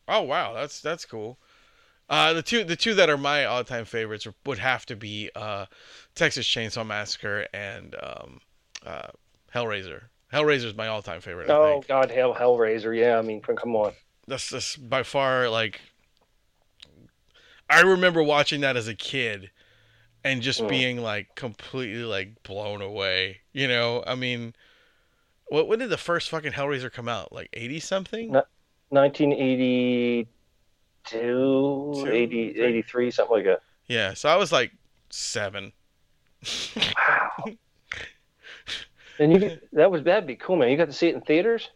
Oh wow, that's that's cool. Uh, the two the two that are my all time favorites would have to be uh, Texas Chainsaw Massacre and um, uh, Hellraiser. Hellraiser is my all time favorite. Oh. God, Hell Hellraiser. Yeah, I mean, come on. that's just by far like I remember watching that as a kid and just Mm. being like completely like blown away. You know, I mean, what when did the first fucking Hellraiser come out? Like eighty something? No. 1982, Two, 80, 83, something like that. Yeah, so I was like seven. Wow. and you get- that was that'd be cool, man. You got to see it in theaters.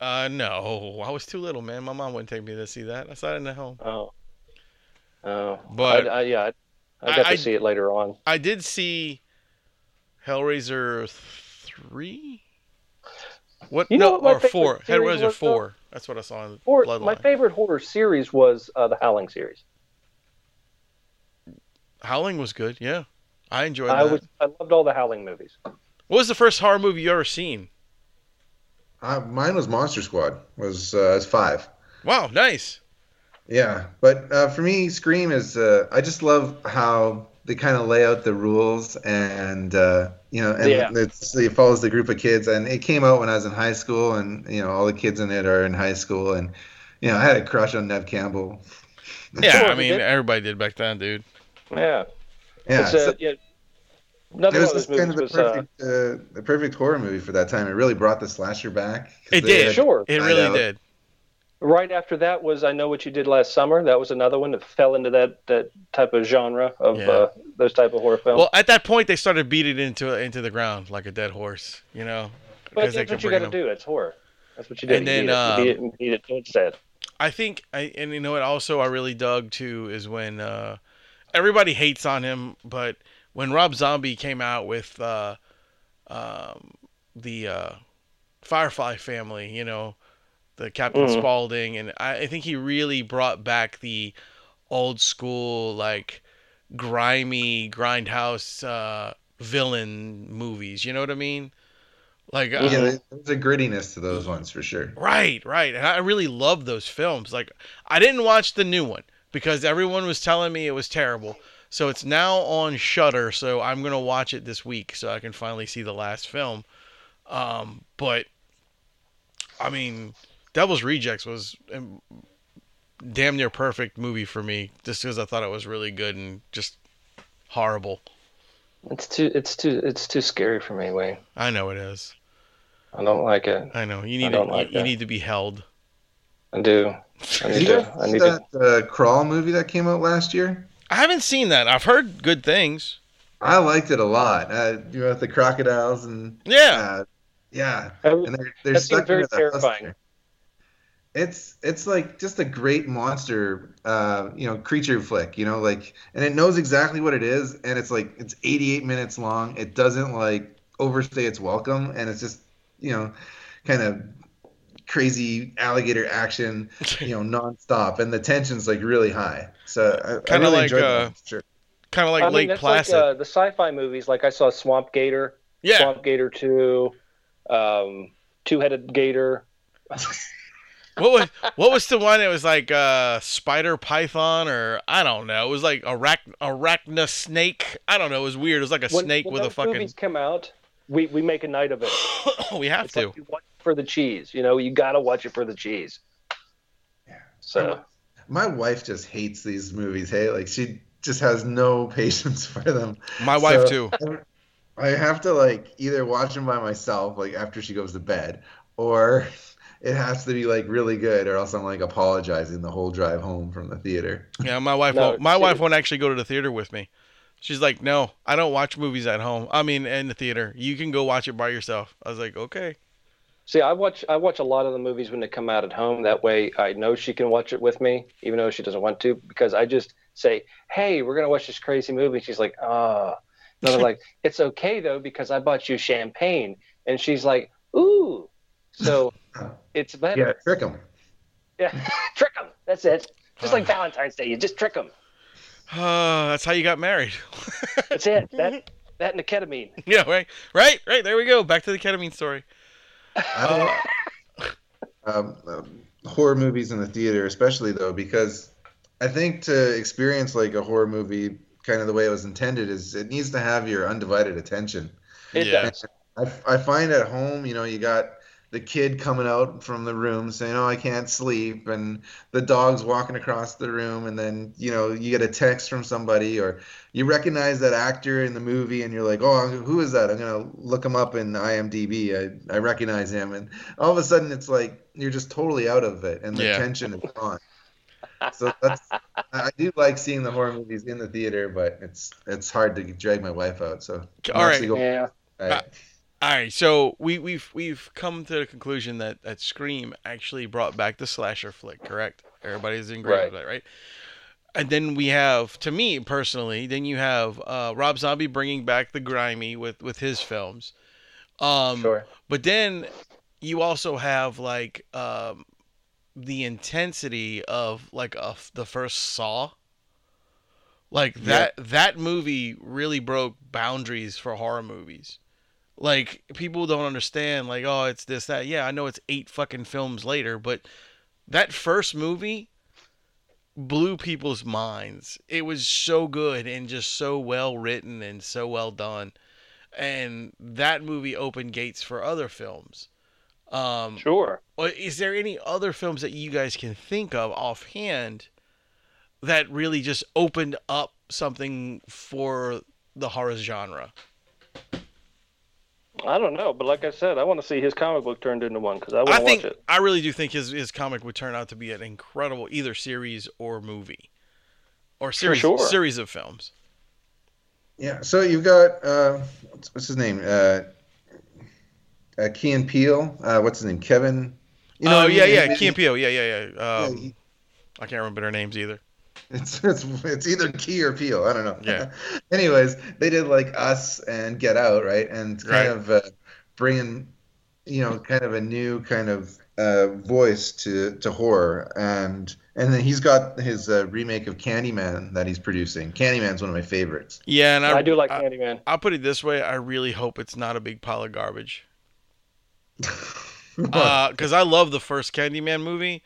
Uh, no, I was too little, man. My mom wouldn't take me to see that. I saw it in the home. Oh, oh. But- I, I, yeah, I, I got to see it later on. I did see Hellraiser three. What? You know no, what or four. Hellraiser was, though? four. That's what I saw in Bloodline. my favorite horror series was uh, the Howling series. Howling was good. Yeah, I enjoyed I that. was I loved all the Howling movies. What was the first horror movie you ever seen? Uh, mine was Monster Squad. Was uh, was five. Wow, nice. Yeah, but uh, for me, Scream is. Uh, I just love how they kind of lay out the rules, and uh, you know, and Yeah. it's, it follows the group of kids. And it came out when I was in high school, and you know, all the kids in it are in high school, and you know, I had a crush on Neve Campbell. Yeah, I mean everybody did back then, dude. Yeah, Yeah, it's, uh, so yeah. It was one just kind of movies the was perfect, uh, the perfect horror movie for that time. It really brought the slasher back. It did. had- Sure. It really know. did. right after that was I know what you did last summer. That was another one that fell into that that type of genre of Yeah. uh, those type of horror films. Well, at that point, they started beating it into into the ground like a dead horse. You know, but that's what you got to do. It's horror. That's what you do. And you then, beat um, it. You beat it and beat it till it's dead. I think, I, and you know what? Also, I really dug too is when uh, everybody hates on him, but when Rob Zombie came out with uh, um, the uh, Firefly family, you know, the Captain Mhm. Spaulding, and I, I think he really brought back the old school, like grimy grindhouse uh, villain movies. You know what I mean? Like, uh, Yeah, there- there's a grittiness to those ones for sure. Right, right. And I really love those films. Like I didn't watch the new one because everyone was telling me it was terrible. So it's now on Shudder, so I'm going to watch it this week so I can finally see the last film. Um, but I mean, Devil's Rejects was um, damn near perfect movie for me just because I thought it was really good and just horrible. It's too. It's too. It's too scary for me, Wayne. I know it is. I don't like it. I know. You need don't to, like you, you need to be held. I do. I Did need you to. I see need to. that uh, Crawl movie that came out last year? I haven't seen that. I've heard good things. I liked it a lot. Uh, you know, with the crocodiles and Yeah. uh, yeah, I- and they're they're That stuck very into the house terrifying. there. It's it's like just a great monster, uh, you know, creature flick. You know, like, and it knows exactly what it is, and it's like it's 88 minutes long. It doesn't like overstay its welcome, and it's just you know, kind of crazy alligator action, you know, nonstop, and the tension's like really high. So I, I Kinda really like, uh, sure. Kind of like I mean, Lake that's Placid. like uh, the sci-fi movies. Like I saw Swamp Gator, yeah. Swamp Gator Two, um, Two-Headed Gator. what was what was the one It was like uh spider python or I don't know. It was like arach- arachna snake. I don't know. It was weird. It was like a When- snake when with a those fucking movies come out, we we make a night of it. we have It's to. like you watch it for the cheese. You know, you gotta watch it for the cheese. Yeah. So My wife just hates these movies. Hey, like she just has no patience for them. My wife So- too. I have to like either watch them by myself, like after she goes to bed, or it has to be like really good, or else I'm like apologizing the whole drive home from the theater. Yeah, my wife No, won't my wife won't actually go to the theater with me. She's like, "No, I don't watch movies at home. I mean, in the theater. You can go watch it by yourself." I was like, "Okay." See, I watch I watch a lot of the movies when they come out at home. That way, I know she can watch it with me, even though she doesn't want to, because I just say, "Hey, we're gonna watch this crazy movie." She's like, "Ah," and I'm like, "It's okay though because I bought you champagne," and she's like, "Ooh," so it's better. Yeah, trick them. Yeah, trick them. That's it. Just like Valentine's Day, you just trick them. Uh, that's how you got married. That's it. That that and the ketamine. yeah, right, right, right. There we go. Back to the ketamine story. I don't, um, um, horror movies in the theater, especially though, because I think to experience like a horror movie, kind of the way it was intended, is it needs to have your undivided attention. It Yeah. does. I, I find at home, you know, you got the kid coming out from the room saying, "Oh, I can't sleep," and the dog's walking across the room, and then you know you get a text from somebody, or you recognize that actor in the movie, and you're like, "Oh, who is that?" I'm gonna look him up in IMDb. I I recognize him, and all of a sudden it's like you're just totally out of it, and the Yeah. tension is gone. So that's I I do like seeing the horror movies in the theater, but it's it's hard to drag my wife out. So I'm All right. actually going- Yeah. I- All right, so we, we've we've come to the conclusion that, that Scream actually brought back the slasher flick, correct? Everybody's in agreement Right. with that, right? And then we have, to me personally, then you have uh, Rob Zombie bringing back the grimy with with his films. Um, Sure. But then you also have like um, the intensity of like a, the first Saw. Like that that movie really broke boundaries for horror movies. Like people don't understand like oh it's this that. Yeah, I know it's 8 fucking films later, but that first movie blew people's minds. It was so good and just so well written and so well done. And that movie opened gates for other films. Um, Sure. is there any other films that you guys can think of offhand that really just opened up something for the horror genre? I don't know, but like I said, I want to see his comic book turned into one because I want to watch it. I really do think his his comic would turn out to be an incredible either series or movie, or series sure. series of films. Yeah. So you've got uh, what's, what's his name? Uh, uh, Key and Peele. Uh, what's his name? Kevin. You oh what I yeah, mean? yeah, He- Key and Peele, yeah, yeah, yeah. yeah, Um, he- I can't remember their names either. it's, it's it's either Key or Peele. I don't know. Yeah. Anyways, they did like Us and Get Out, right? And kind Right. of uh, bringing, you know, kind of a new kind of uh, voice to to horror, and and then he's got his uh, remake of Candyman that he's producing. Candyman's one of my favorites. Yeah, and I, I, do like I, Candyman. I'll put it this way: I really hope it's not a big pile of garbage. because I love the first Candyman movie,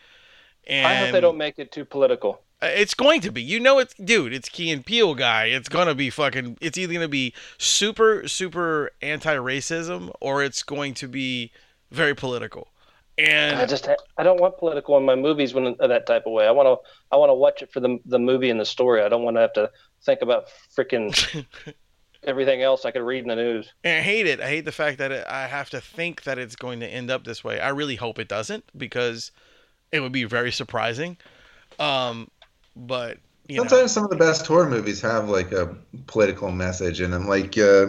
and I hope they don't make it too political. It's going to be. You know, it's dude. It's Key and Peele guy. It's gonna be fucking. It's either gonna be super super anti-racism or it's going to be very political. And I just I don't want political in my movies when in that type of way. I want to I want to watch it for the the movie and the story. I don't want to have to think about freaking everything else I could read in the news. And I hate it. I hate the fact that it, I have to think that it's going to end up this way. I really hope it doesn't because it would be very surprising. Um, but you know, Sometimes some of the best horror movies have like a political message in them, like uh,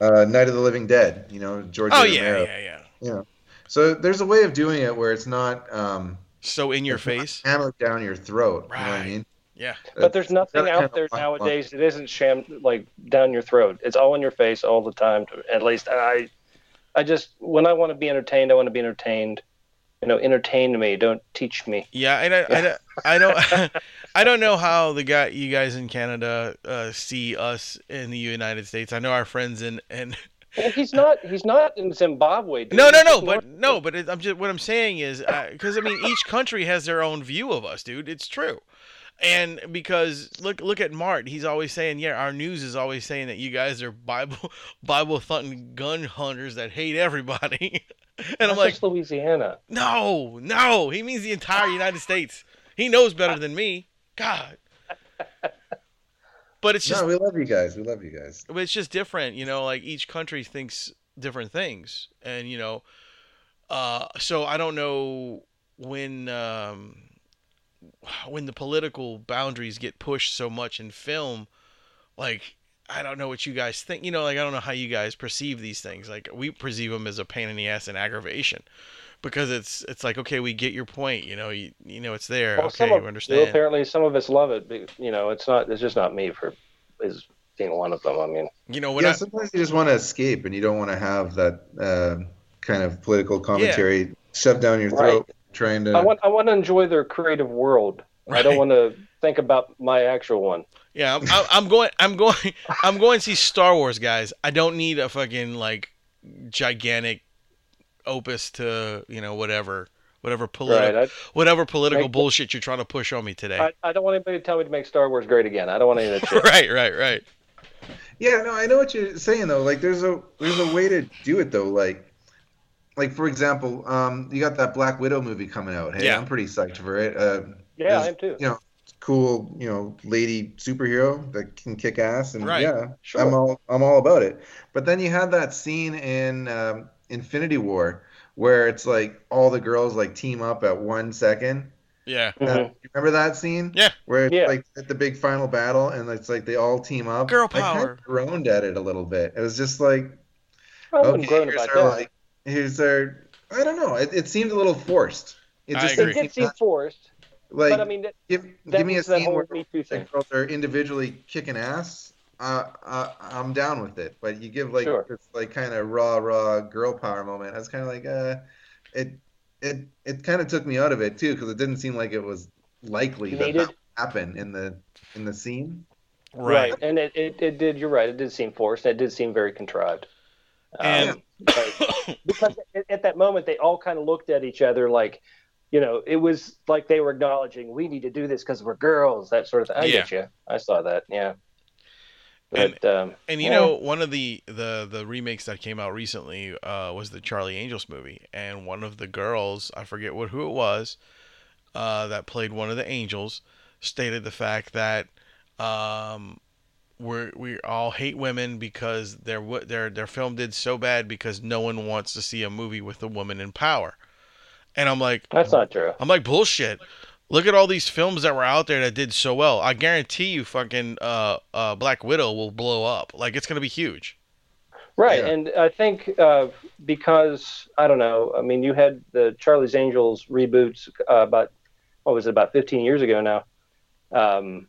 uh, Night of the Living Dead. You know, George. oh A. yeah, Romero. yeah, yeah. You know, so there's a way of doing it where it's not um, So in your it's not face, hammered down your throat. You know what I mean? yeah. But there's nothing out there nowadays that isn't sham like down your throat. It's all in your face all the time. At least I, I just when I want to be entertained, I want to be entertained. You know, entertain me. Don't teach me. Yeah, I, I, don't- I don't, I don't know how the guy, you guys in Canada, uh, see us in the United States. I know our friends in, and Well, he's not. He's not in Zimbabwe. Dude. no, no, no, but no, but it, I'm just what I'm saying is because I mean each country has their own view of us, dude. It's true. And because look look at Mart, he's always saying, yeah, our news is always saying that you guys are Bible Bible thumping gun hunters that hate everybody. and I'm That's like, Louisiana. no, no, he means the entire United States. He knows better than me. God. But it's just No, we love you guys. We love you guys. but it's just different, you know, like each country thinks different things. And, you know, uh so I don't know when um when the political boundaries get pushed so much in film, like I don't know what you guys think. You know, like I don't know how you guys perceive these things. Like we perceive them as a pain in the ass and aggravation, because it's it's like okay, we get your point. You know, you you know it's there. Well, okay, some we of, understand. apparently, some of us love it. but, You know, it's not. It's just not me for is being one of them. I mean, You know, when yeah, I, sometimes you just want to escape and you don't want to have that uh, kind of political commentary shoved down your Right. Throat trying to I want I want to enjoy their creative world. I don't want to think about my actual one. Yeah, I'm, I'm, I'm going. I'm going. I'm going to see Star Wars, guys. I don't need a fucking like gigantic opus to you know whatever whatever political Right. whatever political Make- bullshit you're trying to push on me today. I, I, I don't want anybody to tell me to make Star Wars great again. I don't want any of that shit. right, right, right. Yeah, no, I know what you're saying though. Like there's a there's a way to do it though. Like like for example, um you got that Black Widow movie coming out. Hey, Yeah. I'm pretty psyched for it. Uh Yeah, I am too. you know, cool, you know, lady superhero that can kick ass and Right. yeah, Sure. I'm all I'm all about it. But then you had that scene in um, Infinity War where it's like all the girls like team up at one second. Yeah. Uh, Mhm. you remember that scene? Yeah. Where it's Yeah. like at the big final battle and it's like they all team up. Girl I kind power. of groaned at it a little bit. It was just like, I wouldn't okay, here's our that. like, here's our. I don't know. It, it seemed a little forced. It I just it did seem forced, like but I mean, that, give that give me a was scene whole where Me Too the girls are individually kicking ass. Uh, uh, I'm down with it. But you give like Sure. this like kind of raw, raw girl power moment. I was kind of like, uh, it, it, it kind of took me out of it too because it didn't seem like it was likely that that happen in the in the scene. Right. And it, it, it did. You're right. It did seem forced. It did seem very contrived. And- Um, because at, at that moment they all kind of looked at each other like, you know, it was like they were acknowledging we need to do this because we're girls, that sort of thing. I get you. I saw that. Yeah. And- um, And you yeah. know, one of the, the the remakes that came out recently uh, was the Charlie Angels movie, and one of the girls, I forget what who it was, uh, that played one of the angels, stated the fact that um, we we all hate women because their their their film did so bad because no one wants to see a movie with a woman in power, and I'm like, that's not true. I'm like bullshit. Look at all these films that were out there that did so well. I guarantee you, fucking uh, uh, Black Widow will blow up. Like it's gonna be huge. Right, Yeah. and I think uh, because I don't know. I mean, you had the Charlie's Angels reboots uh, about what was it about 15 years ago now, um,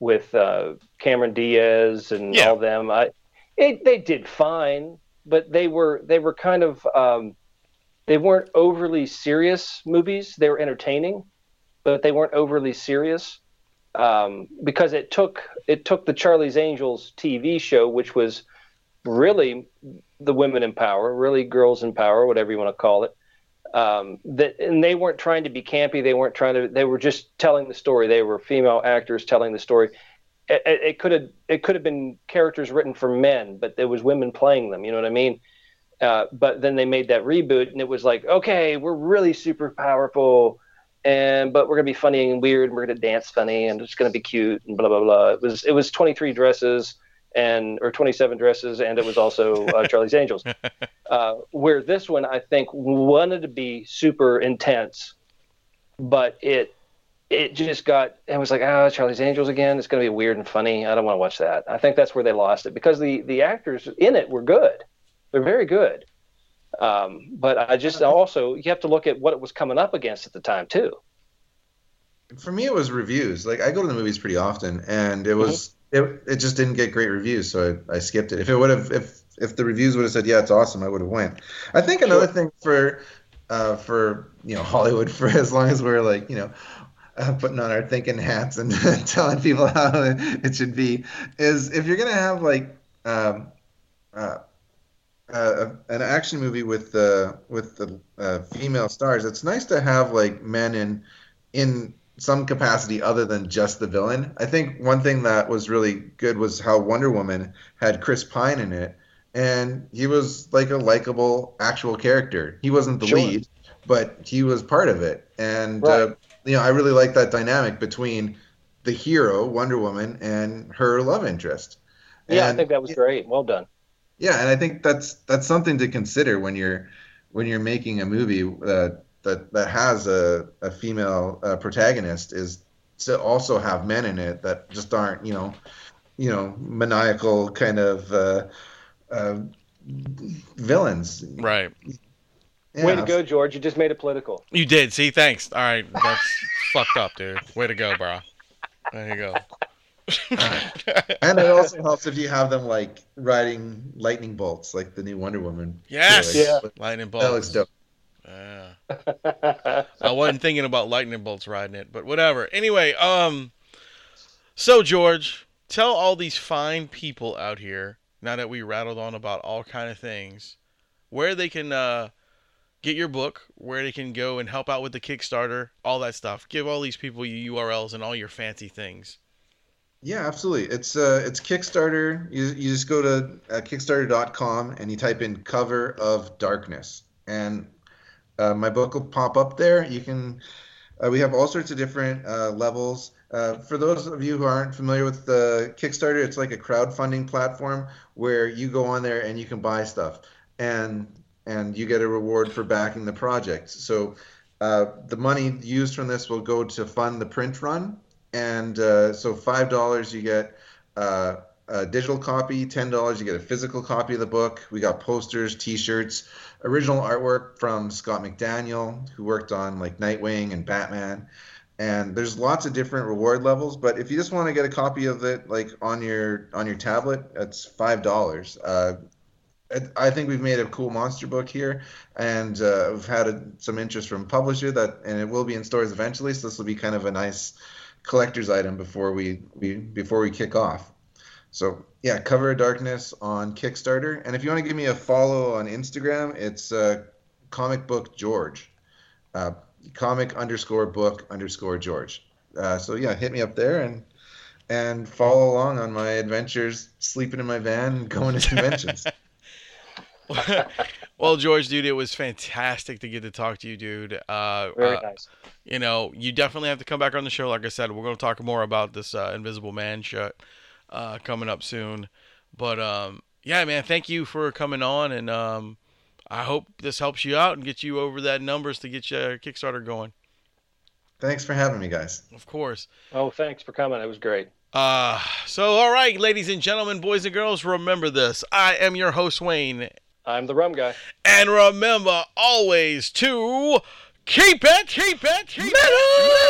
with uh, Cameron Diaz and Yeah. all them. I it, they did fine, but they were they were kind of um, they weren't overly serious movies. They were entertaining, but they weren't overly serious um, because it took it took the Charlie's Angels TV show, which was really the women in power, really girls in power, whatever you want to call it. Um, that and they weren't trying to be campy. They weren't trying to. They were just telling the story. They were female actors telling the story. It, could have it could have been characters written for men, but there was women playing them. You know what I mean? Uh, but then they made that reboot, and it was like, okay, we're really super powerful, and but we're gonna be funny and weird, and we're gonna dance funny, and it's gonna be cute, and blah blah blah. It was it was 23 dresses and or 27 dresses, and it was also uh, Charlie's Angels. Uh, where this one, I think, wanted to be super intense, but it it just got it was like ah Charlie's Angels again. It's gonna be weird and funny. I don't want to watch that. I think that's where they lost it because the the actors in it were good. They're very good. Um, but I just also you have to look at what it was coming up against at the time too. For me, it was reviews. Like I go to the movies pretty often, and it was it, it just didn't get great reviews, so I, I skipped it. If it would have, if if the reviews would have said, "Yeah, it's awesome," I would have went. I think another thing for uh, for you know Hollywood, for as long as we're like you know uh, putting on our thinking hats and telling people how it should be, is if you're gonna have like um, uh, uh, an action movie with the with the uh, female stars, it's nice to have like men in in some capacity other than just the villain. I think one thing that was really good was how Wonder Woman had Chris Pine in it, and he was like a likable actual character. He wasn't the Sure. lead, but he was part of it, and Right. uh, you know I really like that dynamic between the hero Wonder Woman and her love interest. Yeah, I think that was great. Well done. yeah, and I think that's that's something to consider when you're when you're making a movie uh, that that has a, a female uh, protagonist is to also have men in it that just aren't you know you know maniacal kind of uh, uh, villains. Right. Yeah, Way to go, George. You just made it political. You did. See, thanks. All right, that's fucked up, dude. Way to go, bro. There you go. And it also helps if you have them like riding lightning bolts, like the new Wonder Woman. yes. Yeah. Lightning bolts. That looks dope. Yeah. I wasn't thinking about lightning bolts riding it, but whatever. Anyway, um, so George, tell all these fine people out here now that we rattled on about all kind of things, where they can uh, get your book, where they can go and help out with the Kickstarter, all that stuff. Give all these people your URLs and all your fancy things. Yeah, absolutely. It's uh, it's Kickstarter. You, you just go to uh, Kickstarter.com and you type in "Cover of Darkness," and uh, my book will pop up there. You can. Uh, we have all sorts of different uh, levels. Uh, for those of you who aren't familiar with the Kickstarter, it's like a crowdfunding platform where you go on there and you can buy stuff, and and you get a reward for backing the project. So uh, the money used from this will go to fund the print run, and so five dollars you get a digital copy, ten dollars you get a physical copy of the book. We got posters, T-shirts, original artwork from Scott McDaniel, who worked on like Nightwing and Batman. And there's lots of different reward levels, but if you just want to get a copy of it, like on your on your tablet, it's five dollars. Uh, I- think we've made a cool monster book here, and uh, we've had a, some interest from publisher that, and it will be in stores eventually. So this will be kind of a nice collector's item before we, we before we kick off. So yeah, Cover of Darkness on Kickstarter, and if you want to give me a follow on Instagram, it's uh, Comic Book George, uh, comic underscore book underscore George. Uh, so yeah, hit me up there and and follow along on my adventures, sleeping in my van and going to conventions. well, George, dude, it was fantastic to get to talk to you, dude. Uh, Very uh, nice. you know, you definitely have to come back on the show. Like I said, we're going to talk more about this uh, Invisible Man shut uh, coming up soon. But um, yeah, man, thank you for coming on, and um, I hope this helps you out and get you over that numbers to get your Kickstarter going. Thanks for having me, guys. Of course. Oh, thanks for coming. It was great. Uh, so, all right, ladies and gentlemen, boys and girls, remember this. I am your host, Wayne. I'm the rum guy. And remember always to keep it, keep it, keep it